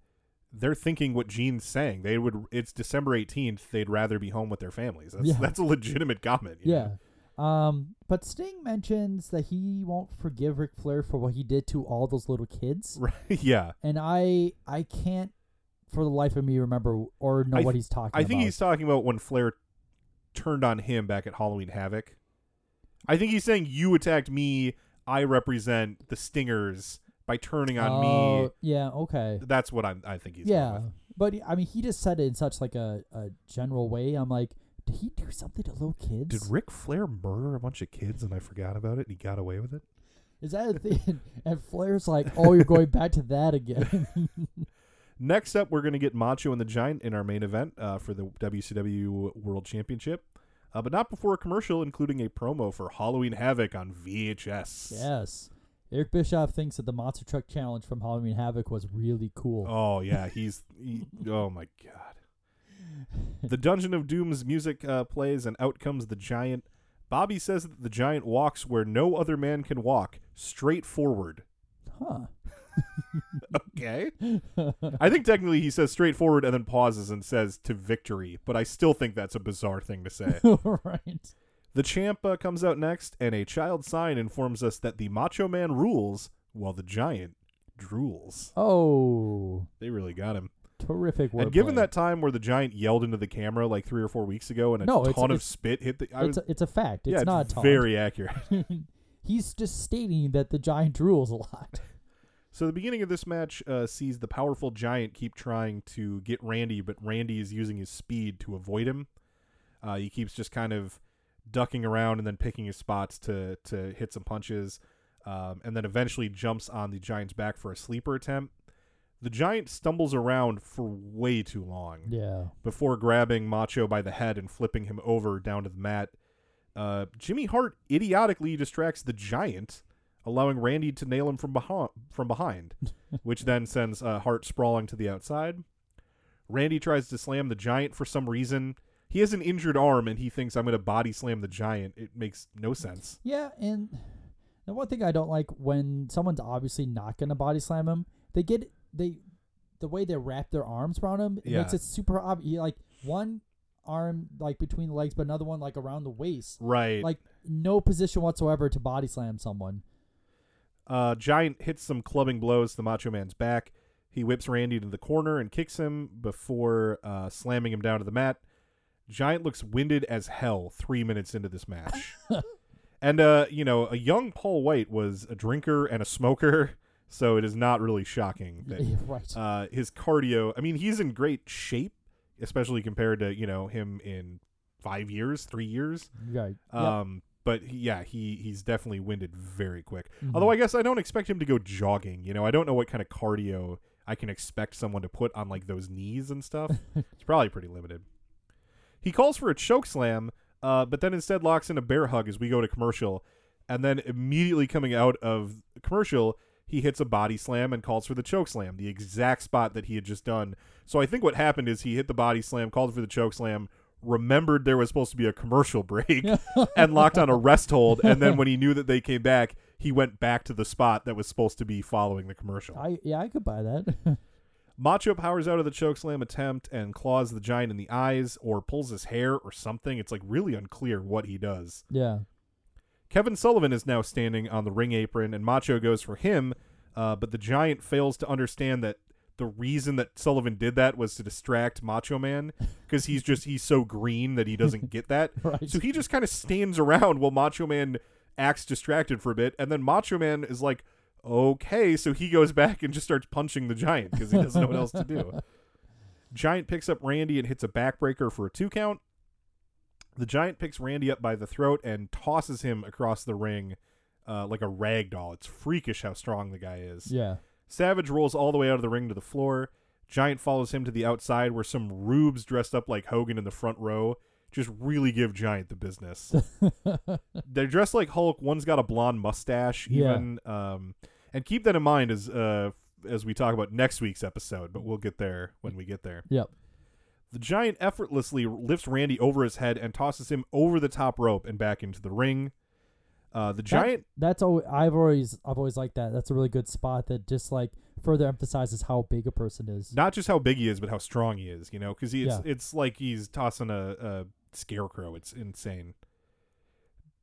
they're thinking what Gene's saying. They would. It's December eighteenth. They'd rather be home with their families. That's Yeah. that's a legitimate comment. Yeah. know? Um, but Sting mentions that he won't forgive Ric Flair for what he did to all those little kids. Right. Yeah. And I I can't for the life of me remember or know I what he's talking about. I think about. he's talking about when Flair turned on him back at Halloween Havoc. I think he's saying you attacked me. I represent the Stingers by turning on me. Oh, yeah, okay. That's what I'm. I think he's. yeah, but I mean, he just said it in such like a, a general way. I'm like, did he do something to little kids? Did Ric Flair murder a bunch of kids and I forgot about it and he got away with it? Is that a thing? and Flair's like, oh, you're going back to that again. Next up, we're going to get Macho and the Giant in our main event uh, for the WCW World Championship, uh, but not before a commercial, including a promo for Halloween Havoc on VHS. yes. Eric Bischoff thinks that the Monster Truck Challenge from Halloween Havoc was really cool. Oh yeah, he's. He, oh my god. The Dungeon of Doom's music uh, plays, and out comes the giant. Bobby says that the giant walks where no other man can walk, straight forward. Huh. okay. I think technically he says straightforward and then pauses and says to victory, but I still think that's a bizarre thing to say. right. The champ uh, comes out next, and a child sign informs us that the Macho Man rules while the giant drools. Oh, They really got him. Terrific work. And given that time where the giant yelled into the camera like three or four weeks ago, and a No, it's- ton of it's- spit hit the, I it's was, a, it's a fact. It's yeah, not it's a taunt. very accurate. He's just stating that the giant drools a lot. So the beginning of this match uh, sees the powerful giant keep trying to get Randy, but Randy is using his speed to avoid him. Uh, he keeps just kind of ducking around and then picking his spots to to hit some punches, um, and then eventually jumps on the giant's back for a sleeper attempt. The giant stumbles around for way too long. Yeah. Before grabbing Macho by the head and flipping him over down to the mat. Uh, Jimmy Hart idiotically distracts the giant, allowing Randy to nail him from behind, from behind, which then sends uh, Hart sprawling to the outside. Randy tries to slam the giant for some reason. He has an injured arm and he thinks I'm going to body slam the giant. It makes no sense. Yeah, and the one thing I don't like when someone's obviously not gonna body slam him, they get they the way they wrap their arms around him it makes it super obvious. Like one arm like between the legs, but another one like around the waist. Right. Like no position whatsoever to body slam someone. Uh, Giant hits some clubbing blows to the Macho Man's back. He whips Randy to the corner and kicks him before uh, slamming him down to the mat. Giant looks winded as hell three minutes into this match. and, uh, you know, a young Paul White was a drinker and a smoker, so it is not really shocking that Yeah, right. uh, his cardio. I mean, he's in great shape, especially compared to, you know, him in five years, three years. Right. Yep. Um, but he, yeah, he he's definitely winded very quick. Mhm. Although I guess I don't expect him to go jogging. You know, I don't know what kind of cardio I can expect someone to put on like those knees and stuff. it's probably pretty limited. He calls for a choke slam, uh, but then instead locks in a bear hug as we go to commercial, and then immediately coming out of commercial, he hits a body slam and calls for the choke slam, the exact spot that he had just done. So I think what happened is he hit the body slam, called for the choke slam, remembered there was supposed to be a commercial break, and locked on a rest hold. And then when he knew that they came back, he went back to the spot that was supposed to be following the commercial. I yeah, I could buy that. Macho powers out of the chokeslam attempt and claws the giant in the eyes or pulls his hair or something. It's like really unclear what he does. yeah. Kevin Sullivan is now standing on the ring apron and Macho goes for him, uh, but the giant fails to understand that the reason that Sullivan did that was to distract Macho Man because he's just he's so green that he doesn't get that. Right. So he just kind of stands around while Macho Man acts distracted for a bit, and then Macho Man is like, "Okay," so he goes back and just starts punching the giant because he doesn't know what else to do. Giant picks up Randy and hits a backbreaker for a two count. The giant picks Randy up by the throat and tosses him across the ring uh, like a rag doll. It's freakish how strong the guy is. Yeah. Savage rolls all the way out of the ring to the floor. Giant follows him to the outside where some rubes dressed up like Hogan in the front row just really give Giant the business. They're dressed like Hulk. One's got a blonde mustache, Yeah. Um, and keep that in mind as uh, as we talk about next week's episode, but we'll get there when we get there. Yep. The giant effortlessly lifts Randy over his head and tosses him over the top rope and back into the ring. Uh, the That- giant, that's always I've always I've always liked that. That's a really good spot that just like further emphasizes how big a person is. Not just how big he is, but how strong he is. You know, because it's Yeah. it's like he's tossing a, a scarecrow. It's insane.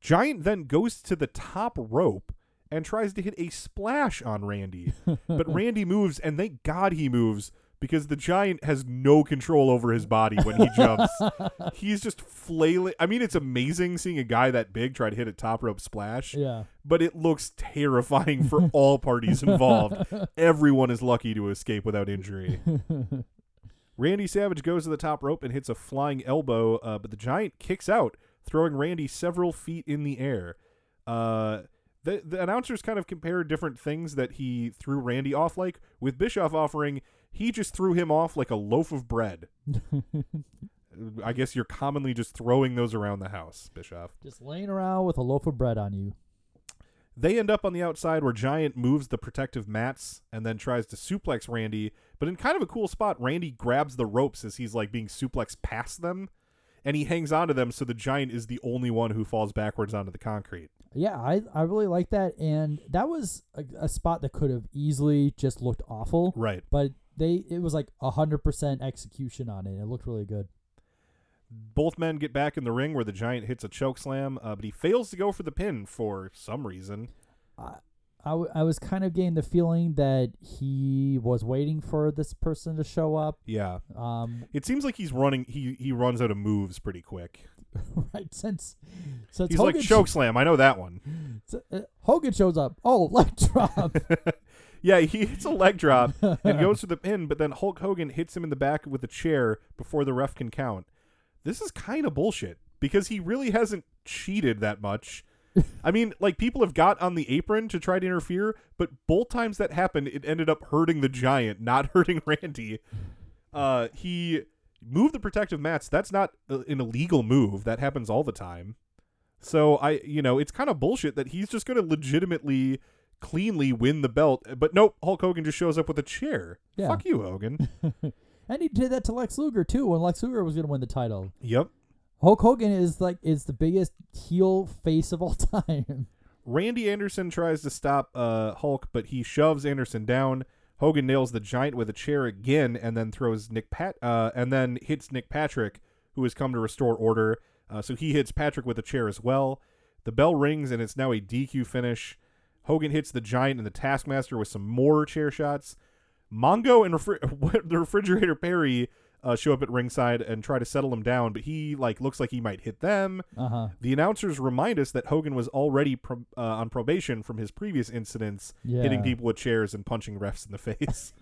Giant then goes to the top rope and tries to hit a splash on Randy, but Randy moves, and thank God he moves because the giant has no control over his body when he jumps. He's just flailing. I mean, it's amazing seeing a guy that big try to hit a top rope splash. Yeah. But it looks terrifying for all parties involved. Everyone is lucky to escape without injury. Randy Savage goes to the top rope and hits a flying elbow, uh, but the giant kicks out, throwing Randy several feet in the air. Uh, the, the announcers kind of compare different things that he threw Randy off like, with Bischoff offering he just threw him off like a loaf of bread. I guess you're commonly just throwing those around the house, Bischoff. Just laying around with a loaf of bread on you. They end up on the outside where Giant moves the protective mats and then tries to suplex Randy. But in kind of a cool spot, Randy grabs the ropes as he's like being suplexed past them, and he hangs onto them so the Giant is the only one who falls backwards onto the concrete. Yeah, I, I really like that, and that was a, a spot that could have easily just looked awful. Right. But they it was like hundred percent execution on it. It looked really good. Both men get back in the ring where the Giant hits a choke slam, uh, but he fails to go for the pin for some reason. I, I, w- I was kind of getting the feeling that he was waiting for this person to show up. Yeah. Um, It seems like he's running. He he runs out of moves pretty quick. right since since He's Hogan like choke slam. I know that one. So, uh, Hogan shows up. Oh, leg drop. Yeah, he hits a leg drop and goes for the pin, but then Hulk Hogan hits him in the back with a chair before the ref can count. This is kind of bullshit because he really hasn't cheated that much. I mean, like people have got on the apron to try to interfere, but both times that happened, it ended up hurting the giant, not hurting Randy. Uh, he moved the protective mats. That's not an illegal move. That happens all the time. So I, you know, it's kind of bullshit that he's just going to legitimately, cleanly win the belt. But nope, Hulk Hogan just shows up with a chair. Yeah. Fuck you, Hogan. and he did that to Lex Luger too when Lex Luger was going to win the title. yep. Hulk Hogan is like is the biggest heel face of all time. Randy Anderson tries to stop uh, Hulk, but he shoves Anderson down. Hogan nails the giant with a chair again, and then throws Nick Pat, uh, and then hits Nick Patrick, who has come to restore order. Uh, so he hits Patrick with a chair as well. The bell rings, and it's now a DQ finish. Hogan hits the giant and the Taskmaster with some more chair shots. Mongo and refri- the refrigerator Perry uh, show up at ringside and try to settle him down, but he like looks like he might hit them. Uh-huh. The announcers remind us that Hogan was already pro- uh, on probation from his previous incidents, hitting people with chairs and punching refs in the face.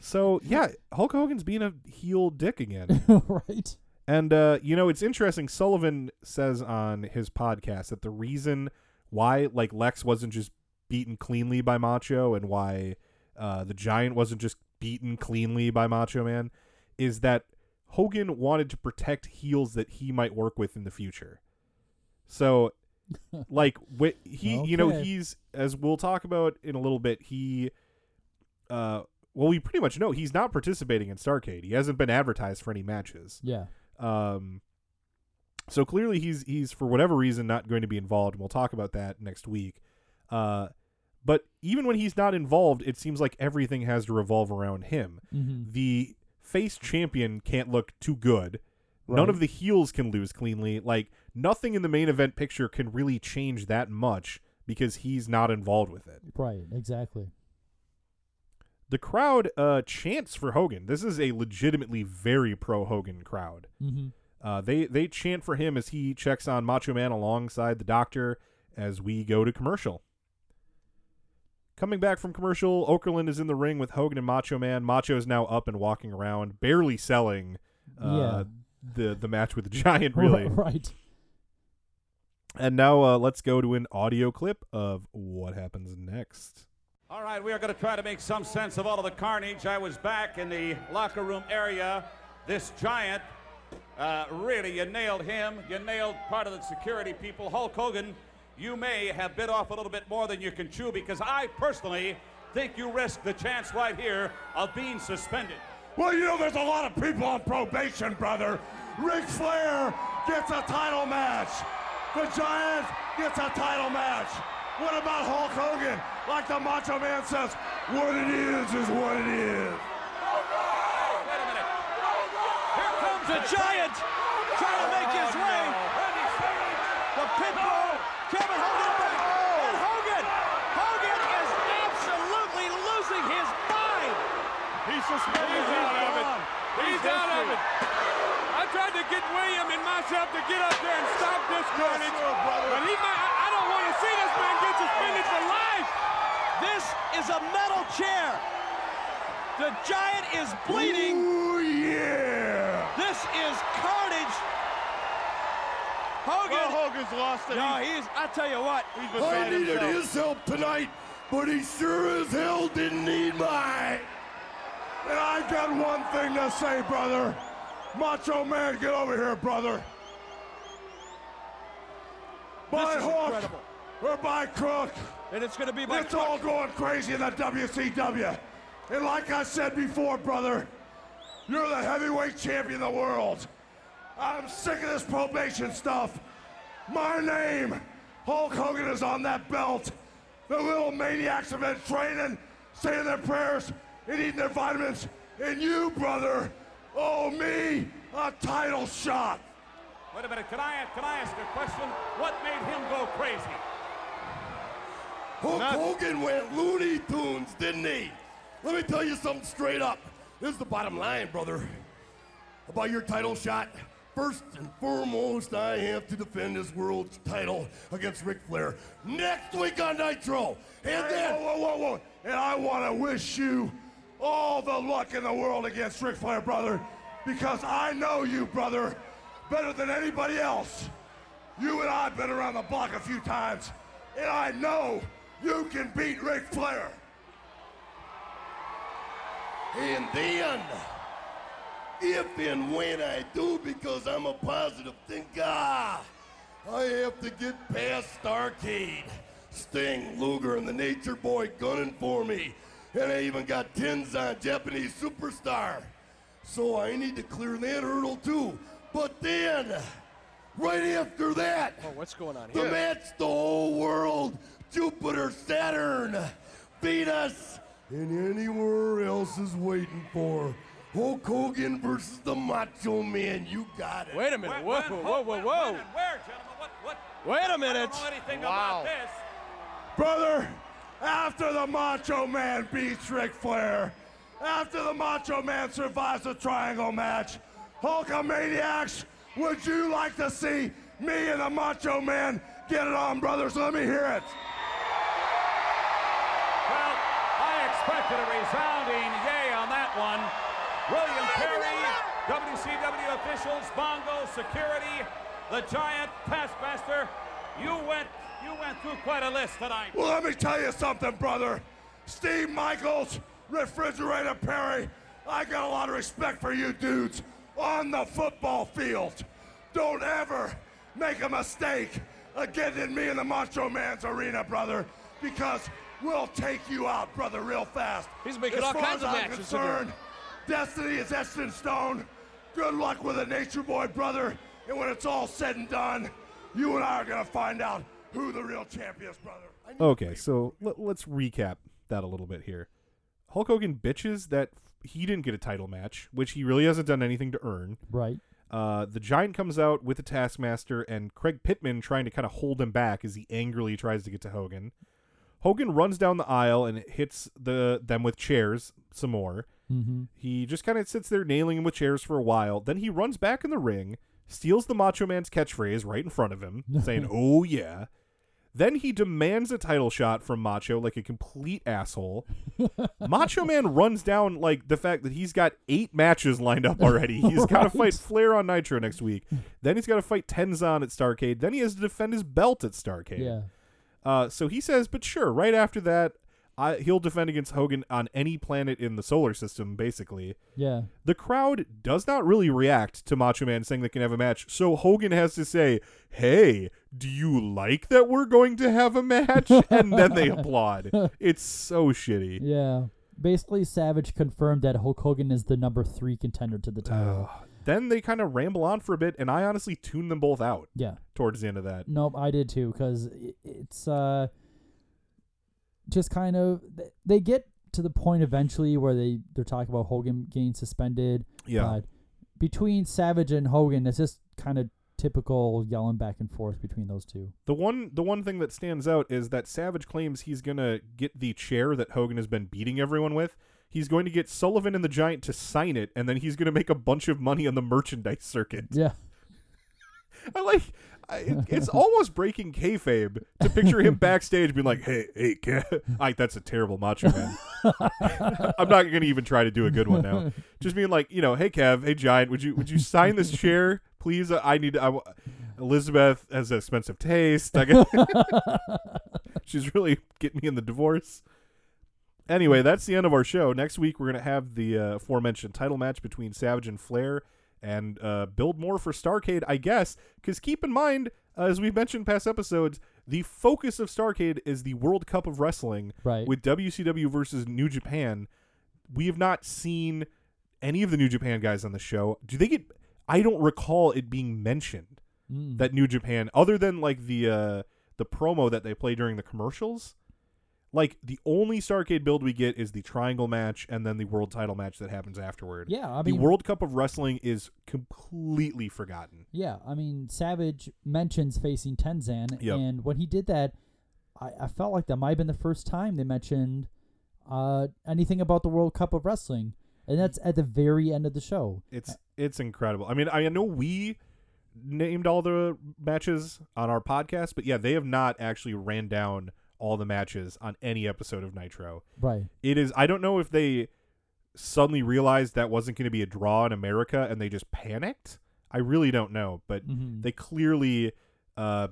so yeah, Hulk Hogan's being a heel dick again. right. And uh, you know, it's interesting. Sullivan says on his podcast that the reason why like Lex wasn't just beaten cleanly by Macho and why uh, the Giant wasn't just beaten cleanly by Macho Man is that Hogan wanted to protect heels that he might work with in the future. So, like, wh- he, you know, he's as we'll talk about in a little bit. He, uh, well, we pretty much know he's not participating in Starcade. He hasn't been advertised for any matches. Yeah. Um, so clearly he's he's for whatever reason not going to be involved. and We'll talk about that next week. Uh, but even when he's not involved, it seems like everything has to revolve around him. Mhm. The face champion can't look too good. None of the heels can lose cleanly. Like nothing in the main event picture can really change that much because he's not involved with it. Right. Exactly. The crowd uh, chants for Hogan. This is a legitimately very pro Hogan crowd. Mm-hmm. Uh, they they chant for him as he checks on Macho Man alongside the Doctor as we go to commercial. Coming back from commercial, Okerlund is in the ring with Hogan and Macho Man. Macho is now up and walking around, barely selling uh, Yeah. the the match with the Giant, really. right. And now uh, let's go to an audio clip of what happens next. All right, we are going to try to make some sense of all of the carnage. I was back in the locker room area. This giant, uh, really, you nailed him. You nailed part of the security people. Hulk Hogan, you may have bit off a little bit more than you can chew because I personally think you risk the chance right here of being suspended. Well, you know, there's a lot of people on probation, brother. Ric Flair gets a title match. The Giant gets a title match. What about Hulk Hogan? Like the Macho Man says, what it is is what it is. Comes a giant trying to make his way. The Pitbull, Kevin Hogan back. And Hogan, Hogan is absolutely losing his mind. He's suspended. He's out of it. He's out of it. I tried to get William and myself to get up there and stop this carnage, but he might, I I don't want to see this man get suspended for life. This is a metal chair. The giant is bleeding. Ooh, yeah. This is carnage. Hogan. Well, Hogan's lost it. No, he's. I tell you what. He's I needed himself. his help tonight, but he sure as hell didn't need mine. And I got one thing to say, brother. Macho Man, get over here, brother. By This hook incredible. or by crook, And it's going to be by it's all going crazy in the WCW. And like I said before, brother, you're the heavyweight champion of the world. I'm sick of this probation stuff. My name, Hulk Hogan, is on that belt. The little maniacs have been training, saying their prayers, and eating their vitamins. And you, brother, owe me a title shot. Wait a minute. Can I can I ask a question? What made him go crazy? Hulk Hogan went Looney Tunes, didn't he? Let me tell you something straight up. This is the bottom line, brother. About your title shot. First and foremost, I have to defend this world title against Ric Flair next week on Nitro. And then, whoa, whoa, whoa, whoa. And I want to wish you all the luck in the world against Ric Flair, brother, because I know you, brother, better than anybody else. You and I have been around the block a few times, and I know you can beat Ric Flair. And then, if and when I do, because I'm a positive thinker, I have to get past Starcade. Sting, Luger, and the Nature Boy gunning for me. And I even got Tenzan, Japanese superstar. So I need to clear that hurdle too. But then, right after that, Oh, what's going on the here? match the whole world, Jupiter, Saturn, Venus, and anywhere else is waiting for. Hulk Hogan versus the Macho Man. You got it. Wait a minute. Whoa, whoa, whoa, whoa. Where, gentlemen? What? What? Wait a I minute. don't know anything Wow. about this. Brother, after the Macho Man beats Ric Flair, after the Macho Man survives the triangle match, Hulkamaniacs, would you like to see me and the Macho Man get it on, brothers? Let me hear it. A resounding yay on that one. William Perry, WCW officials, Mongo, security, the giant Taskmaster. You went, you went through quite a list tonight. Well, let me tell you something, brother. Steve McMichaels, Refrigerator Perry, I got a lot of respect for you dudes on the football field. Don't ever make a mistake in me and the Macho Man's arena, brother, because we'll take you out, brother, real fast. He's making as all far kinds as of I'm matches concerned, destiny is etched in stone. Good luck with the Nature Boy, brother. And when it's all said and done, you and I are gonna find out who the real champion is, brother. Okay, so let, let's recap that a little bit here. Hulk Hogan bitches that he didn't get a title match, which he really hasn't done anything to earn. Right. Uh, the Giant comes out with the Taskmaster and Craig Pittman trying to kind of hold him back as he angrily tries to get to Hogan. Hogan runs down the aisle and hits the them with chairs some more. Mhm. He just kind of sits there nailing him with chairs for a while. Then he runs back in the ring, steals the Macho Man's catchphrase right in front of him, saying, "Oh yeah." Then he demands a title shot from Macho like a complete asshole. Macho Man runs down like the fact that he's got eight matches lined up already. He's got to fight Flair on Nitro next week. Then he's got to fight Tenzan at Starcade. Then he has to defend his belt at Starcade. Yeah. Uh, so he says, but sure, right after that, I, he'll defend against Hogan on any planet in the solar system, basically. Yeah. The crowd does not really react to Macho Man saying they can have a match, so Hogan has to say, Hey, do you like that we're going to have a match? and then they applaud. It's so shitty. Yeah. Basically, Savage confirmed that Hulk Hogan is the number three contender to the title. Then they kind of ramble on for a bit, and I honestly tune them both out. Yeah. Towards the end of that. Nope, I did too, because it's uh, just kind of they get to the point eventually where they they're talking about Hogan getting suspended. Yeah. But between Savage and Hogan, it's just kind of typical yelling back and forth between those two. The one the one thing that stands out is that Savage claims he's gonna get the chair that Hogan has been beating everyone with. He's going to get Sullivan and the Giant to sign it, and then he's gonna make a bunch of money on the merchandise circuit. Yeah. I like. I, it's almost breaking kayfabe to picture him backstage being like, "Hey, hey, Kev, Ike, that's a terrible Macho Man." I'm not gonna even try to do a good one now. Just being like, you know, "Hey, Kev, hey, Giant, would you would you sign this chair, please? Uh, I need. I, Elizabeth has expensive taste. I guess she's really getting me in the divorce." Anyway, that's the end of our show. Next week, we're going to have the uh, aforementioned title match between Savage and Flair and uh, build more for Starcade, I guess. Because keep in mind, uh, as we've mentioned in past episodes, the focus of Starcade is the World Cup of Wrestling Right. with WCW versus New Japan. We have not seen any of the New Japan guys on the show. Do they get. I don't recall it being mentioned Mm. that New Japan, other than like the uh, the promo that they play during the commercials, like the only Starcade build we get is the triangle match and then the world title match that happens afterward. Yeah, I the World Cup of Wrestling is completely forgotten. Yeah, I mean, Savage mentions facing Tenzan, Yep. and when he did that, I, I felt like that might have been the first time they mentioned uh, anything about the World Cup of Wrestling, and that's at the very end of the show. It's it's incredible. I mean, I know we named all the matches on our podcast, but yeah, they have not actually ran down all the matches on any episode of Nitro. Right. It is I don't know if they suddenly realized that wasn't going to be a draw in America and they just panicked. I really don't know, but Mhm. they clearly uh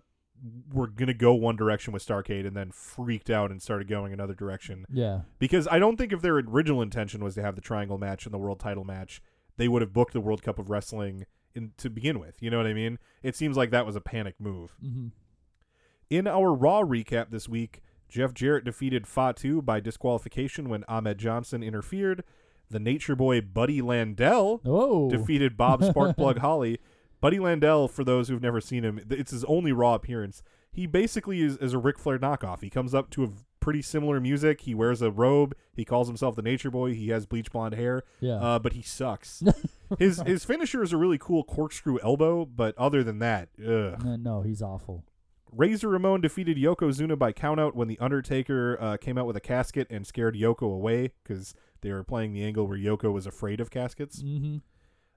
were going to go one direction with Starcade and then freaked out and started going another direction. Yeah. Because I don't think if their original intention was to have the triangle match and the world title match, they would have booked the World Cup of Wrestling in to begin with. You know what I mean? It seems like that was a panic move. hmm In our Raw recap this week, Jeff Jarrett defeated Fatu by disqualification when Ahmed Johnson interfered. The Nature Boy Buddy Landel Oh. defeated Bob Sparkplug Holly. Buddy Landel, for those who've never seen him, it's his only Raw appearance. He basically is, is a Ric Flair knockoff. He comes up to a pretty similar music. He wears a robe. He calls himself the Nature Boy. He has bleach blonde hair. Yeah. Uh, but he sucks. his his finisher is a really cool corkscrew elbow, but other than that, ugh. No, no, he's awful. Razor Ramon defeated Yokozuna by countout when The Undertaker uh, came out with a casket and scared Yoko away because they were playing the angle where Yoko was afraid of caskets. hmm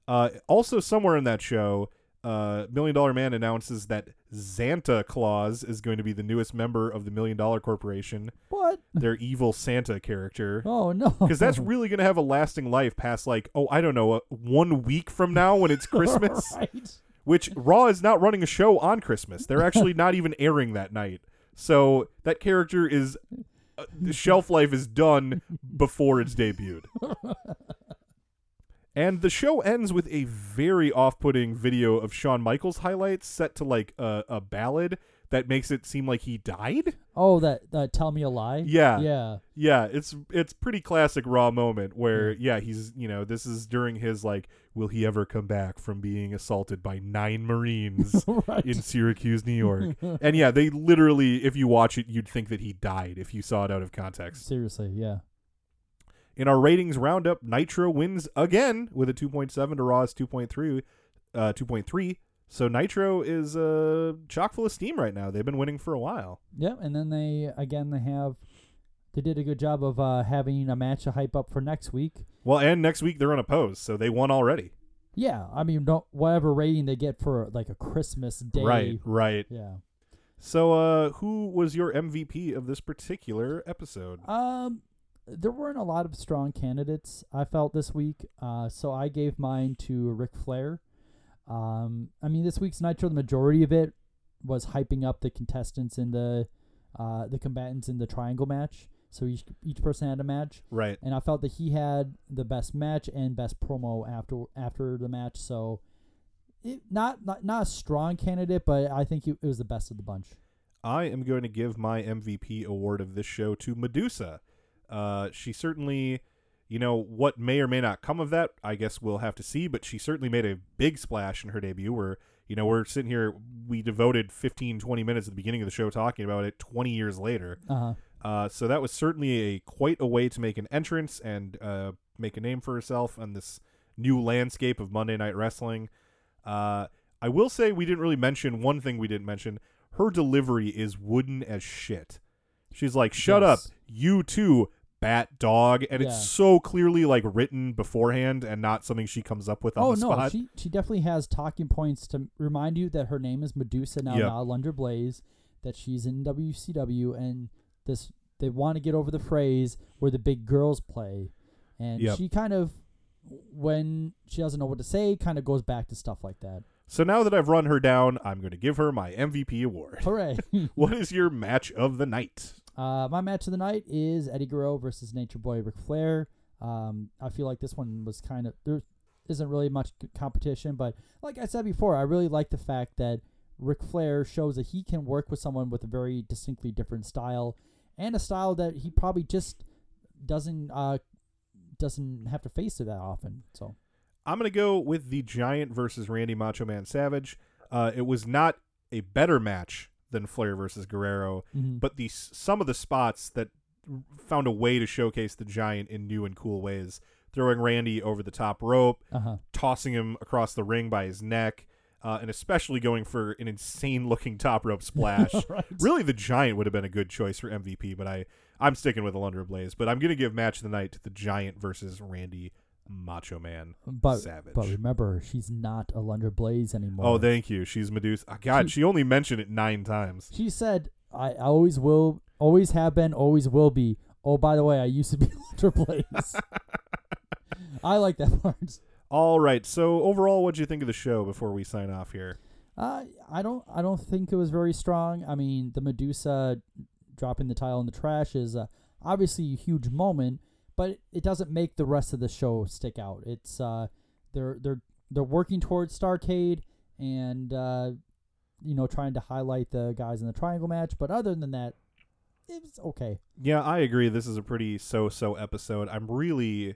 Uh, also, somewhere in that show, uh, Million Dollar Man announces that Santa Claus is going to be the newest member of the Million Dollar Corporation. What? Their evil Santa character. Oh no! Because that's really going to have a lasting life past, like, oh, I don't know, uh, one week from now when it's Christmas. right. Which Raw is not running a show on Christmas. They're actually not even airing that night. So that character is uh, the shelf life is done before it's debuted. And the show ends with a very off-putting video of Shawn Michaels highlights set to like a, a ballad that makes it seem like he died. Oh, that uh, tell me a lie. Yeah. Yeah. Yeah, it's it's pretty classic raw moment where yeah, he's you know, this is during his like will he ever come back from being assaulted by nine Marines Right. in Syracuse, New York. and yeah, they literally if you watch it you'd think that he died if you saw it out of context. Seriously, yeah. In our ratings roundup, Nitro wins again with a 2.7 to Raw's 2.3 uh 2.3. So Nitro is uh chock full of steam right now. They've been winning for a while. Yep, and then they again they have they did a good job of uh, having a match to hype up for next week. Well, and next week they're on a pose, so they won already. Yeah, I mean, don't whatever rating they get for like a Christmas day. Right, right. Yeah. So, uh, who was your MVP of this particular episode? Um, there weren't a lot of strong candidates I felt this week. Uh, so I gave mine to Ric Flair. Um, I mean, this week's Nitro, the majority of it was hyping up the contestants in the, uh, the combatants in the triangle match. So each each person had a match, Right. And I felt that he had the best match and best promo after after the match. So, it, not not not a strong candidate, but I think it, it was the best of the bunch. I am going to give my MVP award of this show to Medusa. Uh, she certainly, you know, what may or may not come of that, I guess we'll have to see, but she certainly made a big splash in her debut where, you know, we're sitting here, we devoted 15, 20 minutes at the beginning of the show talking about it 20 years later. Uh-huh. Uh, so that was certainly a quite a way to make an entrance and uh, make a name for herself on this new landscape of Monday Night Wrestling. Uh, I will say we didn't really mention one thing we didn't mention. Her delivery is wooden as shit. She's like, "Shut Yes. up, you too, bat dog," and Yeah. it's so clearly like written beforehand and not something she comes up with on Oh the no, spot. she she definitely has talking points to remind you that her name is Medusa now, Yep. not Alundra Blaze, that she's in WCW, and this they want to get over the phrase where the big girls play, and Yep. she kind of when she doesn't know what to say, kind of goes back to stuff like that. So now that I've run her down, I'm going to give her my MVP award. Hooray! what is your match of the night? Uh, my match of the night is Eddie Guerrero versus Nature Boy Ric Flair. Um, I feel like this one was kind of there isn't really much competition, but like I said before, I really like the fact that Ric Flair shows that he can work with someone with a very distinctly different style and a style that he probably just doesn't uh doesn't have to face it that often. So I'm to go with the Giant versus Randy Macho Man Savage. Uh, it was not a better match than Flair versus Guerrero, Mhm. but the some of the spots that found a way to showcase the Giant in new and cool ways. Throwing Randy over the top rope, Uh-huh. tossing him across the ring by his neck, uh, and especially going for an insane looking top rope splash. Right. Really, the Giant would have been a good choice for MVP, but I I'm sticking with Alundra Blaze. But I'm going to give match of the night to the Giant versus Randy Macho Man but Savage. but remember, she's not Alundra Blaze anymore. Oh, thank you. She's Medusa. Oh, God, She- she only mentioned it nine times. She said, I, I always will, always have been, always will be. Oh, by the way, I used to be Alundra Blaze. I like that part. All right. So overall, what do you think of the show before we sign off here? Uh, I don't, I don't think it was very strong. I mean, the Medusa dropping the tile in the trash is uh, obviously a huge moment, but it doesn't make the rest of the show stick out. It's uh, they're they're they're working towards Starcade and uh, you know, trying to highlight the guys in the triangle match. But other than that, it's okay. Yeah, I agree. This is a pretty so-so episode. I'm really,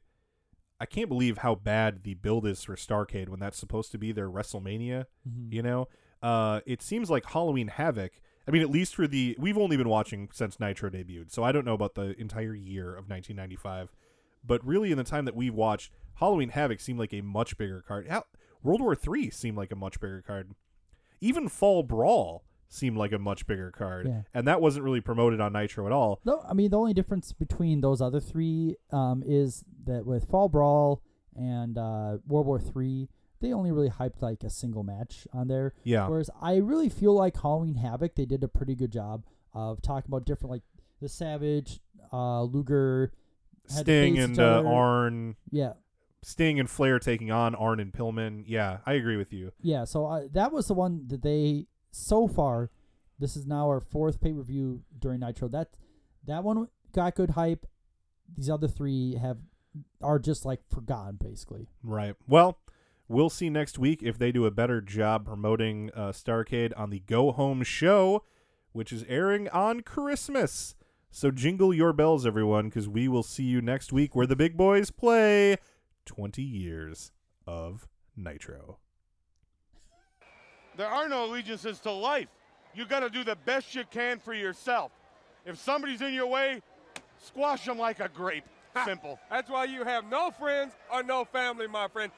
I can't believe how bad the build is for Starcade when that's supposed to be their WrestleMania. Mhm. You know, uh, it seems like Halloween Havoc. I mean, at least for the we've only been watching since Nitro debuted, so I don't know about the entire year of 1995. But really, in the time that we've watched, Halloween Havoc seemed like a much bigger card. Hell, World War Three seemed like a much bigger card. Even Fall Brawl seemed like a much bigger card, Yeah. and that wasn't really promoted on Nitro at all. No, I mean the only difference between those other three um, is that with Fall Brawl and uh, World War Three, they only really hyped like a single match on there. Yeah. Whereas I really feel like Halloween Havoc, they did a pretty good job of talking about different like the Savage, uh, Luger, Sting and uh. Arn. Yeah. Sting and Flair taking on Arn and Pillman. Yeah, I agree with you. Yeah, so uh, that was the one that they so far. This is now our fourth pay per view during Nitro. That that one got good hype. These other three have are just like forgotten basically. Right. Well, we'll see next week if they do a better job promoting uh, Starcade on the Go Home show, which is airing on Christmas. So jingle your bells, everyone, because we will see you next week where the big boys play 20 years of Nitro. There are no allegiances to life. You got to do the best you can for yourself. If somebody's in your way, squash them like a grape. Simple. That's why you have no friends or no family, my friend.